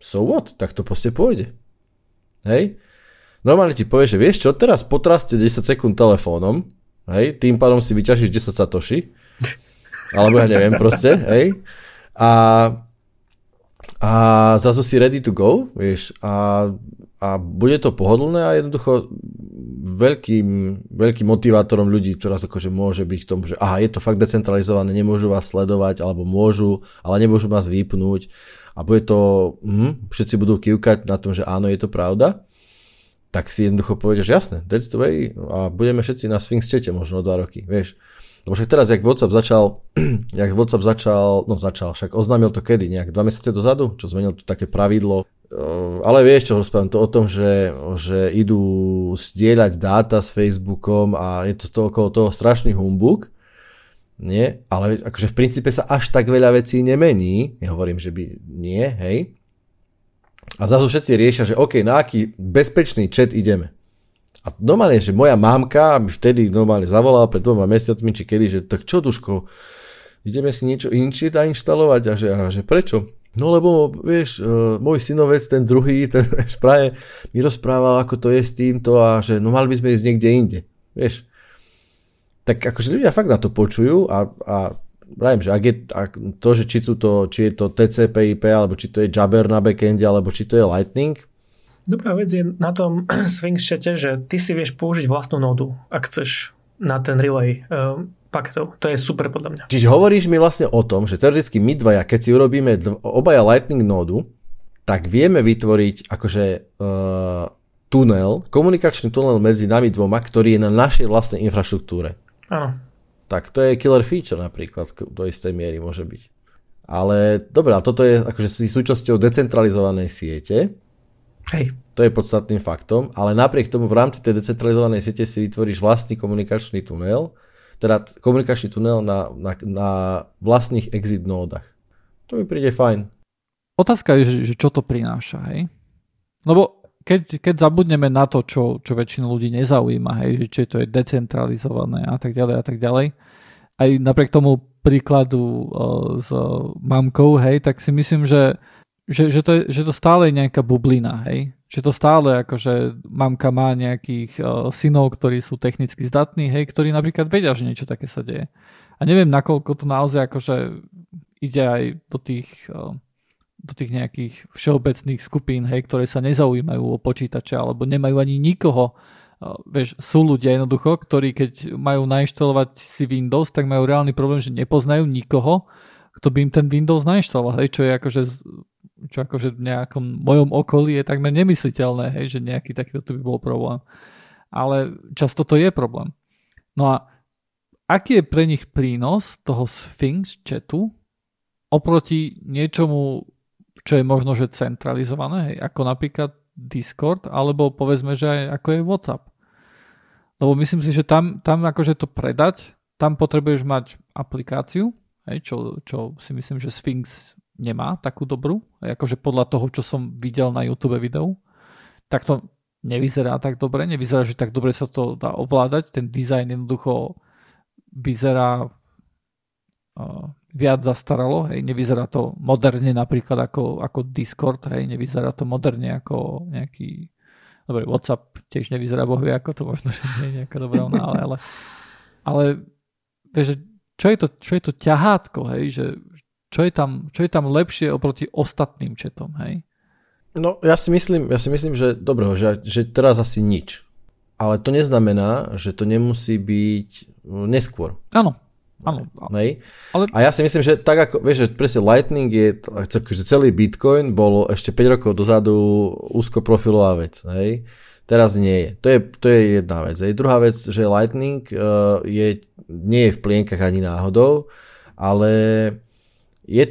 [SPEAKER 4] so what? Tak to proste pôjde. Hej? Normálne ti povie, že vieš čo, teraz potraste 10 sekúnd telefónom, hej, tým pádom si vyťažíš 10 satoshi, alebo ja neviem proste, hej, a, a zrazu si ready to go, vieš, a, a bude to pohodlné a jednoducho veľkým, veľkým motivátorom ľudí, ktorá akože môže byť k tomu, že aha, je to fakt decentralizované, nemôžu vás sledovať, alebo môžu, ale nemôžu vás vypnúť a bude to, hm, všetci budú kývkať na tom, že áno, je to pravda, tak si jednoducho povedia, že jasné, that's the way a budeme všetci na Sphinx čete možno o dva roky, vieš. Lebo však teraz, jak WhatsApp začal, jak WhatsApp začal, no začal, však oznámil to kedy, nejak dva mesiace dozadu, čo zmenil tu také pravidlo, ale vieš čo, rozprávam to o tom, že, že idú zdieľať dáta s Facebookom a je to toho, okolo toho strašný humbug. Nie, ale akože v princípe sa až tak veľa vecí nemení. Nehovorím, že by nie, hej. A zase všetci riešia, že OK, na aký bezpečný chat ideme. A normálne, že moja mamka mi vtedy normálne zavolala pred dvoma mesiacmi, či kedy, že tak čo Duško, ideme si niečo inšie inštalovať a že, a že prečo? No lebo, vieš, uh, môj synovec, ten druhý, ten práve mi rozprával, ako to je s týmto a že no mali by sme ísť niekde inde. Vieš. Tak akože ľudia fakt na to počujú a, a pravím, že ak je ak to, že či, sú to, či je to TCP IP, alebo či to je Jabber na backende, alebo či to je Lightning,
[SPEAKER 2] Dobrá vec je na tom Sphinx chate, že ty si vieš použiť vlastnú nódu, ak chceš na ten relay uh, paketov. To je super podľa mňa.
[SPEAKER 4] Čiže hovoríš mi vlastne o tom, že teoreticky my dvaja, keď si urobíme dv- obaja Lightning nódu, tak vieme vytvoriť akože uh, tunel, komunikačný tunel medzi nami dvoma, ktorý je na našej vlastnej infraštruktúre.
[SPEAKER 2] Áno.
[SPEAKER 4] Tak to je killer feature napríklad, do istej miery môže byť. Ale dobrá, toto je akože súčasťou decentralizovanej siete.
[SPEAKER 2] Hej.
[SPEAKER 4] To je podstatným faktom, ale napriek tomu v rámci tej decentralizovanej siete si vytvoríš vlastný komunikačný tunel, teda komunikačný tunel na, na, na vlastných exit nódach. To mi príde fajn.
[SPEAKER 3] Otázka je, že, čo to prináša, hej? Lebo keď, keď zabudneme na to, čo, čo väčšinu ľudí nezaujíma, hej, že či to je decentralizované a tak ďalej a tak ďalej, aj napriek tomu príkladu uh, s mamkou, hej, tak si myslím, že, že, že, to, je, že to stále je nejaká bublina, hej, že to stále akože mamka má nejakých uh, synov, ktorí sú technicky zdatní, hej, ktorí napríklad vedia, že niečo také sa deje. A neviem, nakoľko to naozaj akože ide aj do tých, uh, do tých nejakých všeobecných skupín, hej, ktoré sa nezaujímajú o počítače alebo nemajú ani nikoho. Uh, vieš, sú ľudia jednoducho, ktorí keď majú nainštalovať si Windows, tak majú reálny problém, že nepoznajú nikoho, kto by im ten Windows nainštaloval, hej, čo je akože čo akože v nejakom mojom okolí je takmer nemysliteľné, hej, že nejaký takýto tu by bol problém. Ale často to je problém. No a aký je pre nich prínos toho Sphinx chatu oproti niečomu, čo je možno, že centralizované, hej, ako napríklad Discord, alebo povedzme, že aj ako je WhatsApp. Lebo myslím si, že tam, tam akože to predať, tam potrebuješ mať aplikáciu, hej, čo, čo si myslím, že Sphinx nemá takú dobrú, akože podľa toho, čo som videl na YouTube videu, tak to nevyzerá tak dobre, nevyzerá, že tak dobre sa to dá ovládať, ten dizajn jednoducho vyzerá uh, viac zastaralo, hej, nevyzerá to moderne napríklad ako, ako Discord, hej, nevyzerá to moderne ako nejaký dobre, WhatsApp tiež nevyzerá bohvie ako to možno, že nie je nejaká dobrá ona, ale, ale, ale vieš, čo je to, čo je to ťahátko, hej, že, čo je tam, čo je tam lepšie oproti ostatným četom, hej?
[SPEAKER 4] No, ja si myslím, ja si myslím že dobre, že, že teraz asi nič. Ale to neznamená, že to nemusí byť no, neskôr.
[SPEAKER 3] Áno, áno.
[SPEAKER 4] Hej? Ale... A ja si myslím, že tak ako, vieš, že presne Lightning je, že celý Bitcoin bol ešte 5 rokov dozadu úzkoprofilová vec, hej? Teraz nie je. To je, to je jedna vec. Hej. Druhá vec, že Lightning uh, je, nie je v plienkach ani náhodou, ale je,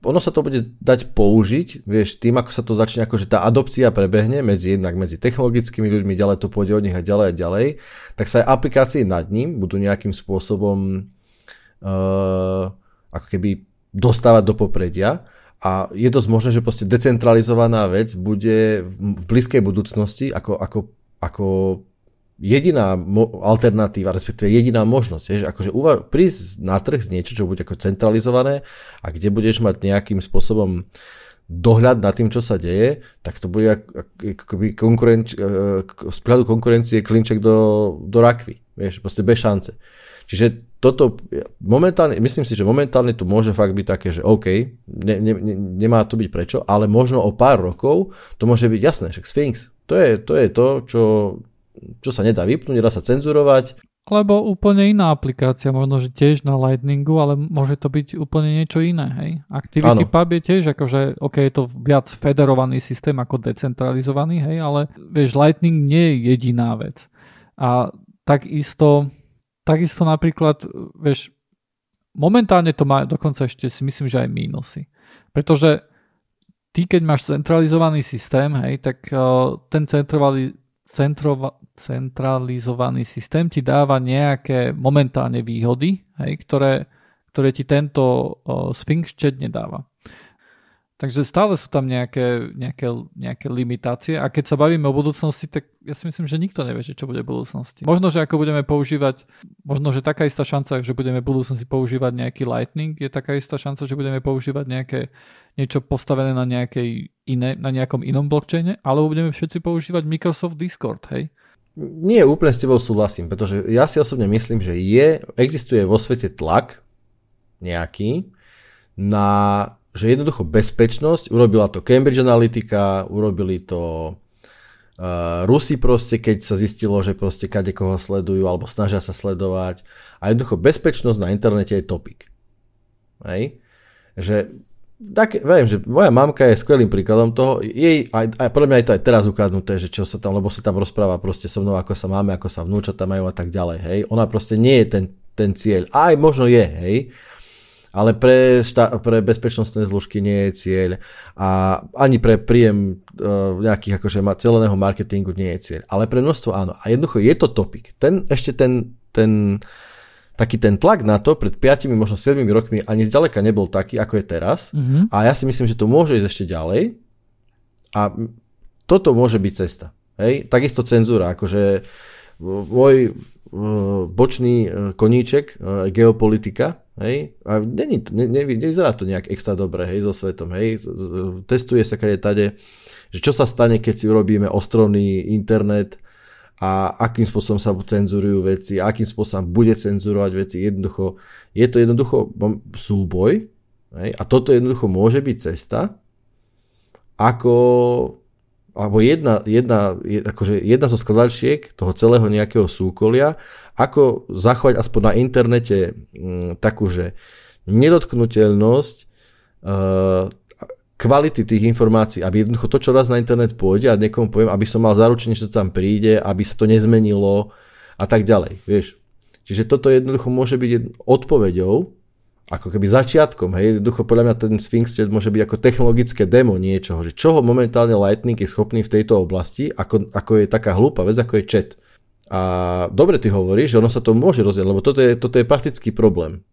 [SPEAKER 4] ono sa to bude dať použiť, vieš, tým ako sa to začne, akože tá adopcia prebehne medzi jednak medzi technologickými ľuďmi, ďalej to pôjde od nich a ďalej a ďalej, tak sa aj aplikácie nad ním budú nejakým spôsobom uh, ako keby dostávať do popredia. A je dosť možné, že proste decentralizovaná vec bude v blízkej budúcnosti ako, ako, ako jediná mo- alternatíva, respektíve jediná možnosť, že akože uva- prísť na trh z niečo, čo bude ako centralizované a kde budeš mať nejakým spôsobom dohľad nad tým, čo sa deje, tak to bude akoby konkurenč, e, z pohľadu konkurencie klinček do, do rakvy. Vieš, proste bez šance. Čiže toto momentálne, myslím si, že momentálne tu môže fakt byť také, že OK, ne, ne, ne, nemá to byť prečo, ale možno o pár rokov to môže byť jasné, však Sphinx. To je to, je to čo čo sa nedá vypnúť, nedá sa cenzurovať.
[SPEAKER 3] Alebo úplne iná aplikácia, možno, že tiež na Lightningu, ale môže to byť úplne niečo iné, hej? Activity ano. Pub je tiež akože, ok, je to viac federovaný systém ako decentralizovaný, hej, ale vieš, Lightning nie je jediná vec. A takisto, takisto napríklad, vieš, momentálne to má dokonca ešte si myslím, že aj mínusy. Pretože ty, keď máš centralizovaný systém, hej, tak uh, ten centralizovaný centrova- centralizovaný systém ti dáva nejaké momentálne výhody, hej, ktoré, ktoré ti tento uh, Sphinx chat nedáva. Takže stále sú tam nejaké, nejaké, nejaké limitácie a keď sa bavíme o budúcnosti, tak ja si myslím, že nikto nevie, čo bude v budúcnosti. Možno, že ako budeme používať, možno, že taká istá šanca, že budeme v budúcnosti používať nejaký Lightning, je taká istá šanca, že budeme používať nejaké, niečo postavené na, nejakej iné, na nejakom inom blockchaine, alebo budeme všetci používať Microsoft Discord, hej?
[SPEAKER 4] Nie, úplne s tebou súhlasím, pretože ja si osobne myslím, že je, existuje vo svete tlak nejaký na že jednoducho bezpečnosť, urobila to Cambridge Analytica, urobili to Uh, Rusi proste, keď sa zistilo, že proste kade koho sledujú alebo snažia sa sledovať a jednoducho bezpečnosť na internete je topik. Hej? Že tak, viem, že moja mamka je skvelým príkladom toho, jej, aj, aj podľa mňa je to aj teraz ukradnuté, že čo sa tam, lebo sa tam rozpráva proste so mnou, ako sa máme, ako sa vnúčata majú a tak ďalej, hej. Ona proste nie je ten, ten cieľ. Aj možno je, hej ale pre, šta- pre bezpečnostné zložky nie je cieľ a ani pre príjem uh, nejakých akože celeného marketingu nie je cieľ. Ale pre množstvo áno. A jednoducho je to topik. Ten, ešte ten, ten, taký ten tlak na to pred 5, možno 7 rokmi ani zďaleka nebol taký, ako je teraz. Mm-hmm. A ja si myslím, že to môže ísť ešte ďalej. A toto môže byť cesta. Hej? Takisto cenzúra. Akože môj bočný koníček, geopolitika, Hej? A není, ne, ne, nevyzerá to nejak extra dobre hej, so svetom. Hej? Testuje sa kade tade, že čo sa stane, keď si urobíme ostrovný internet a akým spôsobom sa cenzurujú veci, akým spôsobom bude cenzurovať veci. Jednoducho, je to jednoducho súboj hej? a toto jednoducho môže byť cesta, ako alebo jedna, jedna, akože jedna zo skladačiek toho celého nejakého súkolia, ako zachovať aspoň na internete m, mm, takú, nedotknutelnosť uh, kvality tých informácií, aby jednoducho to, čo raz na internet pôjde a niekomu poviem, aby som mal zaručenie, že to tam príde, aby sa to nezmenilo a tak ďalej, vieš. Čiže toto jednoducho môže byť odpoveďou ako keby začiatkom, hej, jednoducho podľa mňa ten Sphinx Chat môže byť ako technologické demo niečoho, že čoho momentálne Lightning je schopný v tejto oblasti, ako, ako je taká hlúpa vec, ako je chat. A dobre ty hovoríš, že ono sa to môže rozdieť, lebo toto je, toto je praktický problém.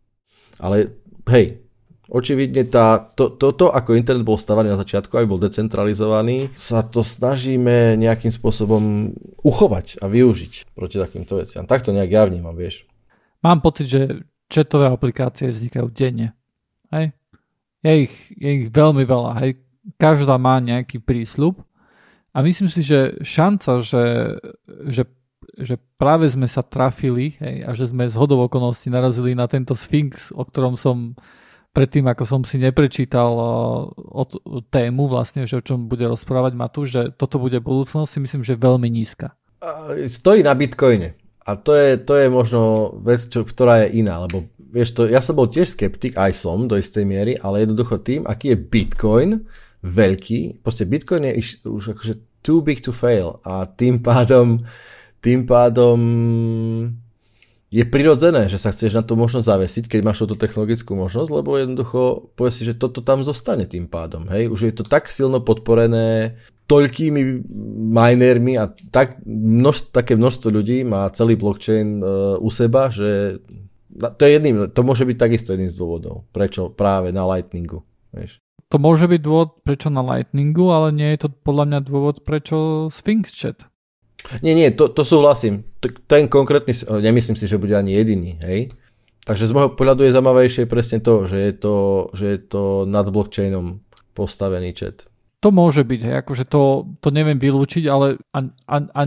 [SPEAKER 4] Ale hej, očividne tá, to, to, to, ako internet bol stavaný na začiatku, aby bol decentralizovaný, sa to snažíme nejakým spôsobom uchovať a využiť proti takýmto veciam. Tak to nejak ja vnímam, vieš.
[SPEAKER 3] Mám pocit, že chatové aplikácie vznikajú denne. Hej? Je ich, je ich veľmi veľa. Hej? Každá má nejaký prísľub a myslím si, že šanca, že, že, že práve sme sa trafili hej, a že sme z hodov okolností narazili na tento Sphinx, o ktorom som predtým, ako som si neprečítal o, o tému vlastne, že o čom bude rozprávať Matúš, že toto bude budúcnosť, si myslím, že veľmi nízka.
[SPEAKER 4] Stojí na Bitcoine. A to je, to je možno vec, čo, ktorá je iná, lebo vieš to, ja som bol tiež skeptik, aj som do istej miery, ale jednoducho tým, aký je Bitcoin veľký, proste Bitcoin je iš, už akože too big to fail a tým pádom, tým pádom je prirodzené, že sa chceš na to možnosť zavesiť, keď máš túto technologickú možnosť, lebo jednoducho povieš si, že toto tam zostane tým pádom. Hej? Už je to tak silno podporené toľkými minermi a tak množ, také množstvo ľudí má celý blockchain uh, u seba, že to, je jedným, to môže byť takisto jedným z dôvodov, prečo práve na Lightningu. Vieš.
[SPEAKER 3] To môže byť dôvod, prečo na Lightningu, ale nie je to podľa mňa dôvod, prečo Sphinx Chat.
[SPEAKER 4] Nie, nie, to, to súhlasím. Ten konkrétny, nemyslím si, že bude ani jediný, hej. Takže z môjho pohľadu je zaujímavejšie presne to, že je to, že je to nad blockchainom postavený chat.
[SPEAKER 3] To môže byť, hej, akože to, to neviem vylúčiť, ale a, a, a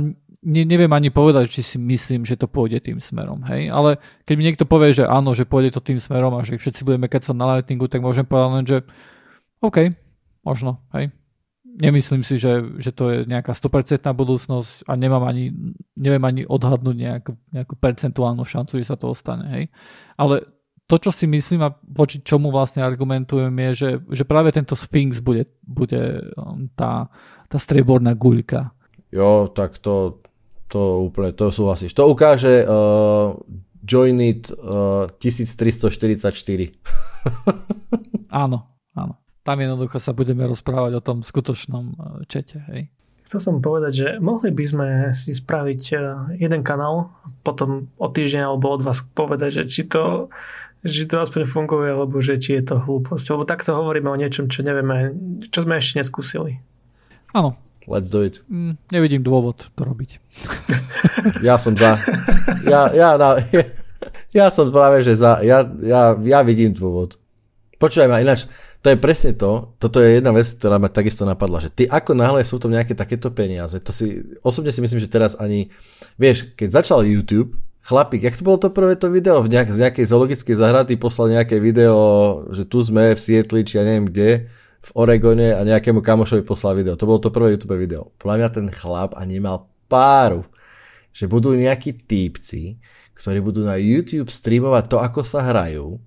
[SPEAKER 3] ne, neviem ani povedať, či si myslím, že to pôjde tým smerom, hej, ale keď mi niekto povie, že áno, že pôjde to tým smerom a že všetci budeme kecať na Lightningu, tak môžem povedať len, že OK, možno, hej. Nemyslím si, že, že to je nejaká 100% budúcnosť a nemám ani, neviem ani odhadnúť nejakú, nejakú percentuálnu šancu, že sa to ostane, hej. Ale to, čo si myslím a voči čomu vlastne argumentujem je, že, že práve tento Sphinx bude, bude um, tá, tá streborná guľka.
[SPEAKER 4] Jo, tak to, to úplne, to súhlasíš. To ukáže uh, Joinit uh, 1344.
[SPEAKER 3] áno, áno. Tam jednoducho sa budeme rozprávať o tom skutočnom uh, čete, hej.
[SPEAKER 2] Chcel som povedať, že mohli by sme si spraviť uh, jeden kanál, potom o týždeň alebo od vás povedať, že či to či to aspoň funguje, alebo že či je to hlúposť. Lebo takto hovoríme o niečom, čo nevieme, čo sme ešte neskúsili.
[SPEAKER 3] Áno.
[SPEAKER 4] Let's do it.
[SPEAKER 3] Mm, nevidím dôvod to robiť.
[SPEAKER 4] ja som za. Ja, ja, ja, ja som práve, že za. Ja, ja, ja vidím dôvod. Počúvaj ma, ináč, to je presne to, toto je jedna vec, ktorá ma takisto napadla, že ty ako náhle sú tam nejaké takéto peniaze, to si, osobne si myslím, že teraz ani, vieš, keď začal YouTube, chlapík, jak to bolo to prvé to video, v nejak, z nejakej zoologickej zahrady poslal nejaké video, že tu sme v Sietli, či ja neviem kde, v Oregone a nejakému kamošovi poslal video. To bolo to prvé YouTube video. Podľa mňa ten chlap ani nemal páru, že budú nejakí týpci, ktorí budú na YouTube streamovať to, ako sa hrajú.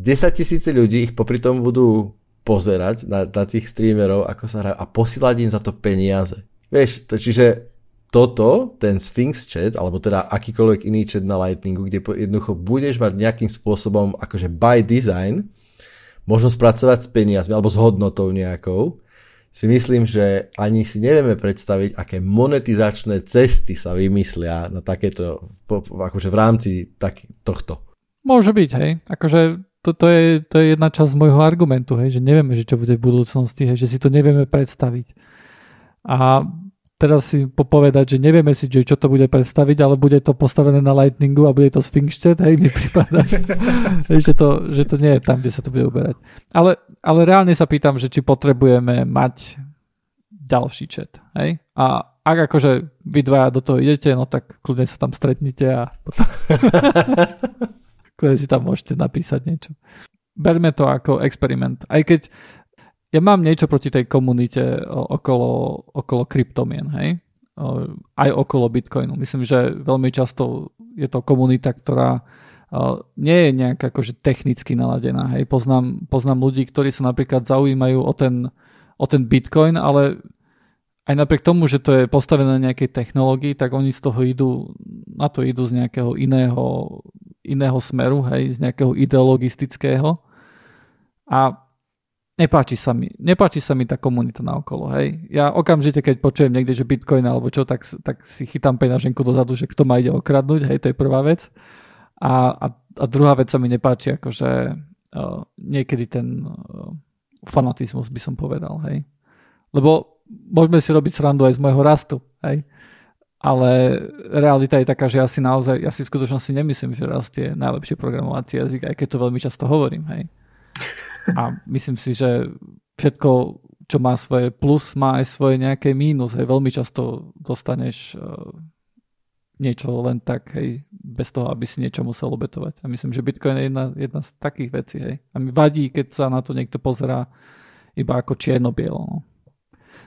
[SPEAKER 4] 10 tisíce ľudí ich popri tom budú pozerať na, na tých streamerov, ako sa hrajú a posílať im za to peniaze. Vieš, to, čiže toto, ten Sphinx chat, alebo teda akýkoľvek iný chat na Lightningu, kde jednoducho budeš mať nejakým spôsobom, akože by design, možno spracovať s peniazmi alebo s hodnotou nejakou, si myslím, že ani si nevieme predstaviť, aké monetizačné cesty sa vymyslia na takéto, akože v rámci tak, tohto.
[SPEAKER 3] Môže byť, hej. Akože to, to, je, to je jedna časť môjho argumentu, hej, že nevieme, že čo bude v budúcnosti, hej, že si to nevieme predstaviť. A teraz si popovedať, že nevieme si, čo to bude predstaviť, ale bude to postavené na Lightningu a bude to Sphinx chat, hej, mi prípada, že, to, že to nie je tam, kde sa to bude uberať. Ale, ale reálne sa pýtam, že či potrebujeme mať ďalší chat, hej? A ak akože vy dvaja do toho idete, no tak kľudne sa tam stretnite a potom kľudne si tam môžete napísať niečo. Berme to ako experiment. Aj keď ja mám niečo proti tej komunite okolo, okolo kryptomien, hej? Aj okolo Bitcoinu. Myslím, že veľmi často je to komunita, ktorá nie je nejak akože technicky naladená. Hej? Poznám, poznám ľudí, ktorí sa napríklad zaujímajú o ten, o ten Bitcoin, ale aj napriek tomu, že to je postavené na nejakej technológii, tak oni z toho idú, na to idú z nejakého iného, iného smeru, hej, z nejakého ideologistického. A nepáči sa mi, nepáči sa mi tá komunita na okolo, hej. Ja okamžite, keď počujem niekde, že Bitcoin alebo čo, tak, tak si chytám peňaženku dozadu, že kto ma ide okradnúť, hej, to je prvá vec. A, a, a druhá vec sa mi nepáči, akože uh, niekedy ten uh, fanatizmus by som povedal, hej. Lebo môžeme si robiť srandu aj z môjho rastu, hej. Ale realita je taká, že ja si naozaj, ja si v skutočnosti nemyslím, že rast je najlepší programovací jazyk, aj keď to veľmi často hovorím, hej. A myslím si, že všetko, čo má svoje plus, má aj svoje nejaké mínus. Hej. Veľmi často dostaneš uh, niečo len tak, hej, bez toho, aby si niečo musel obetovať. A myslím, že Bitcoin je jedna, jedna z takých vecí. Hej. A mi vadí, keď sa na to niekto pozerá iba ako čierno-bielo. No.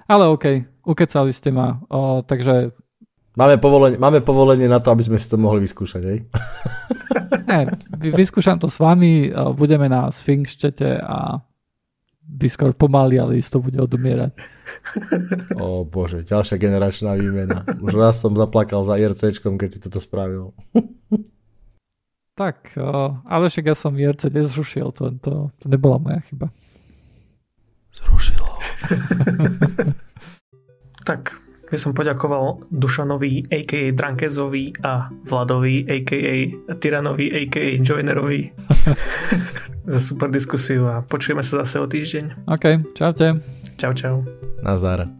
[SPEAKER 3] Ale OK, ukecali ste ma. O, takže
[SPEAKER 4] Máme povolenie, máme povolenie na to, aby sme si to mohli vyskúšať, hej?
[SPEAKER 3] Ne, vyskúšam to s vami, budeme na Sphinx čete a Discord pomaly, ale isto bude odumierať.
[SPEAKER 4] O bože, ďalšia generačná výmena. Už raz som zaplakal za IRCčkom, keď si toto spravil.
[SPEAKER 3] Tak, ale však ja som IRC nezrušil, to, to, to nebola moja chyba.
[SPEAKER 4] Zrušilo.
[SPEAKER 2] tak, by som poďakoval Dušanovi, a.k.a. Drankezovi a Vladovi, a.k.a. Tyranovi, a.k.a. Joinerovi za super diskusiu a počujeme sa zase o týždeň.
[SPEAKER 3] OK, čaute.
[SPEAKER 2] Čau, čau.
[SPEAKER 4] Nazar.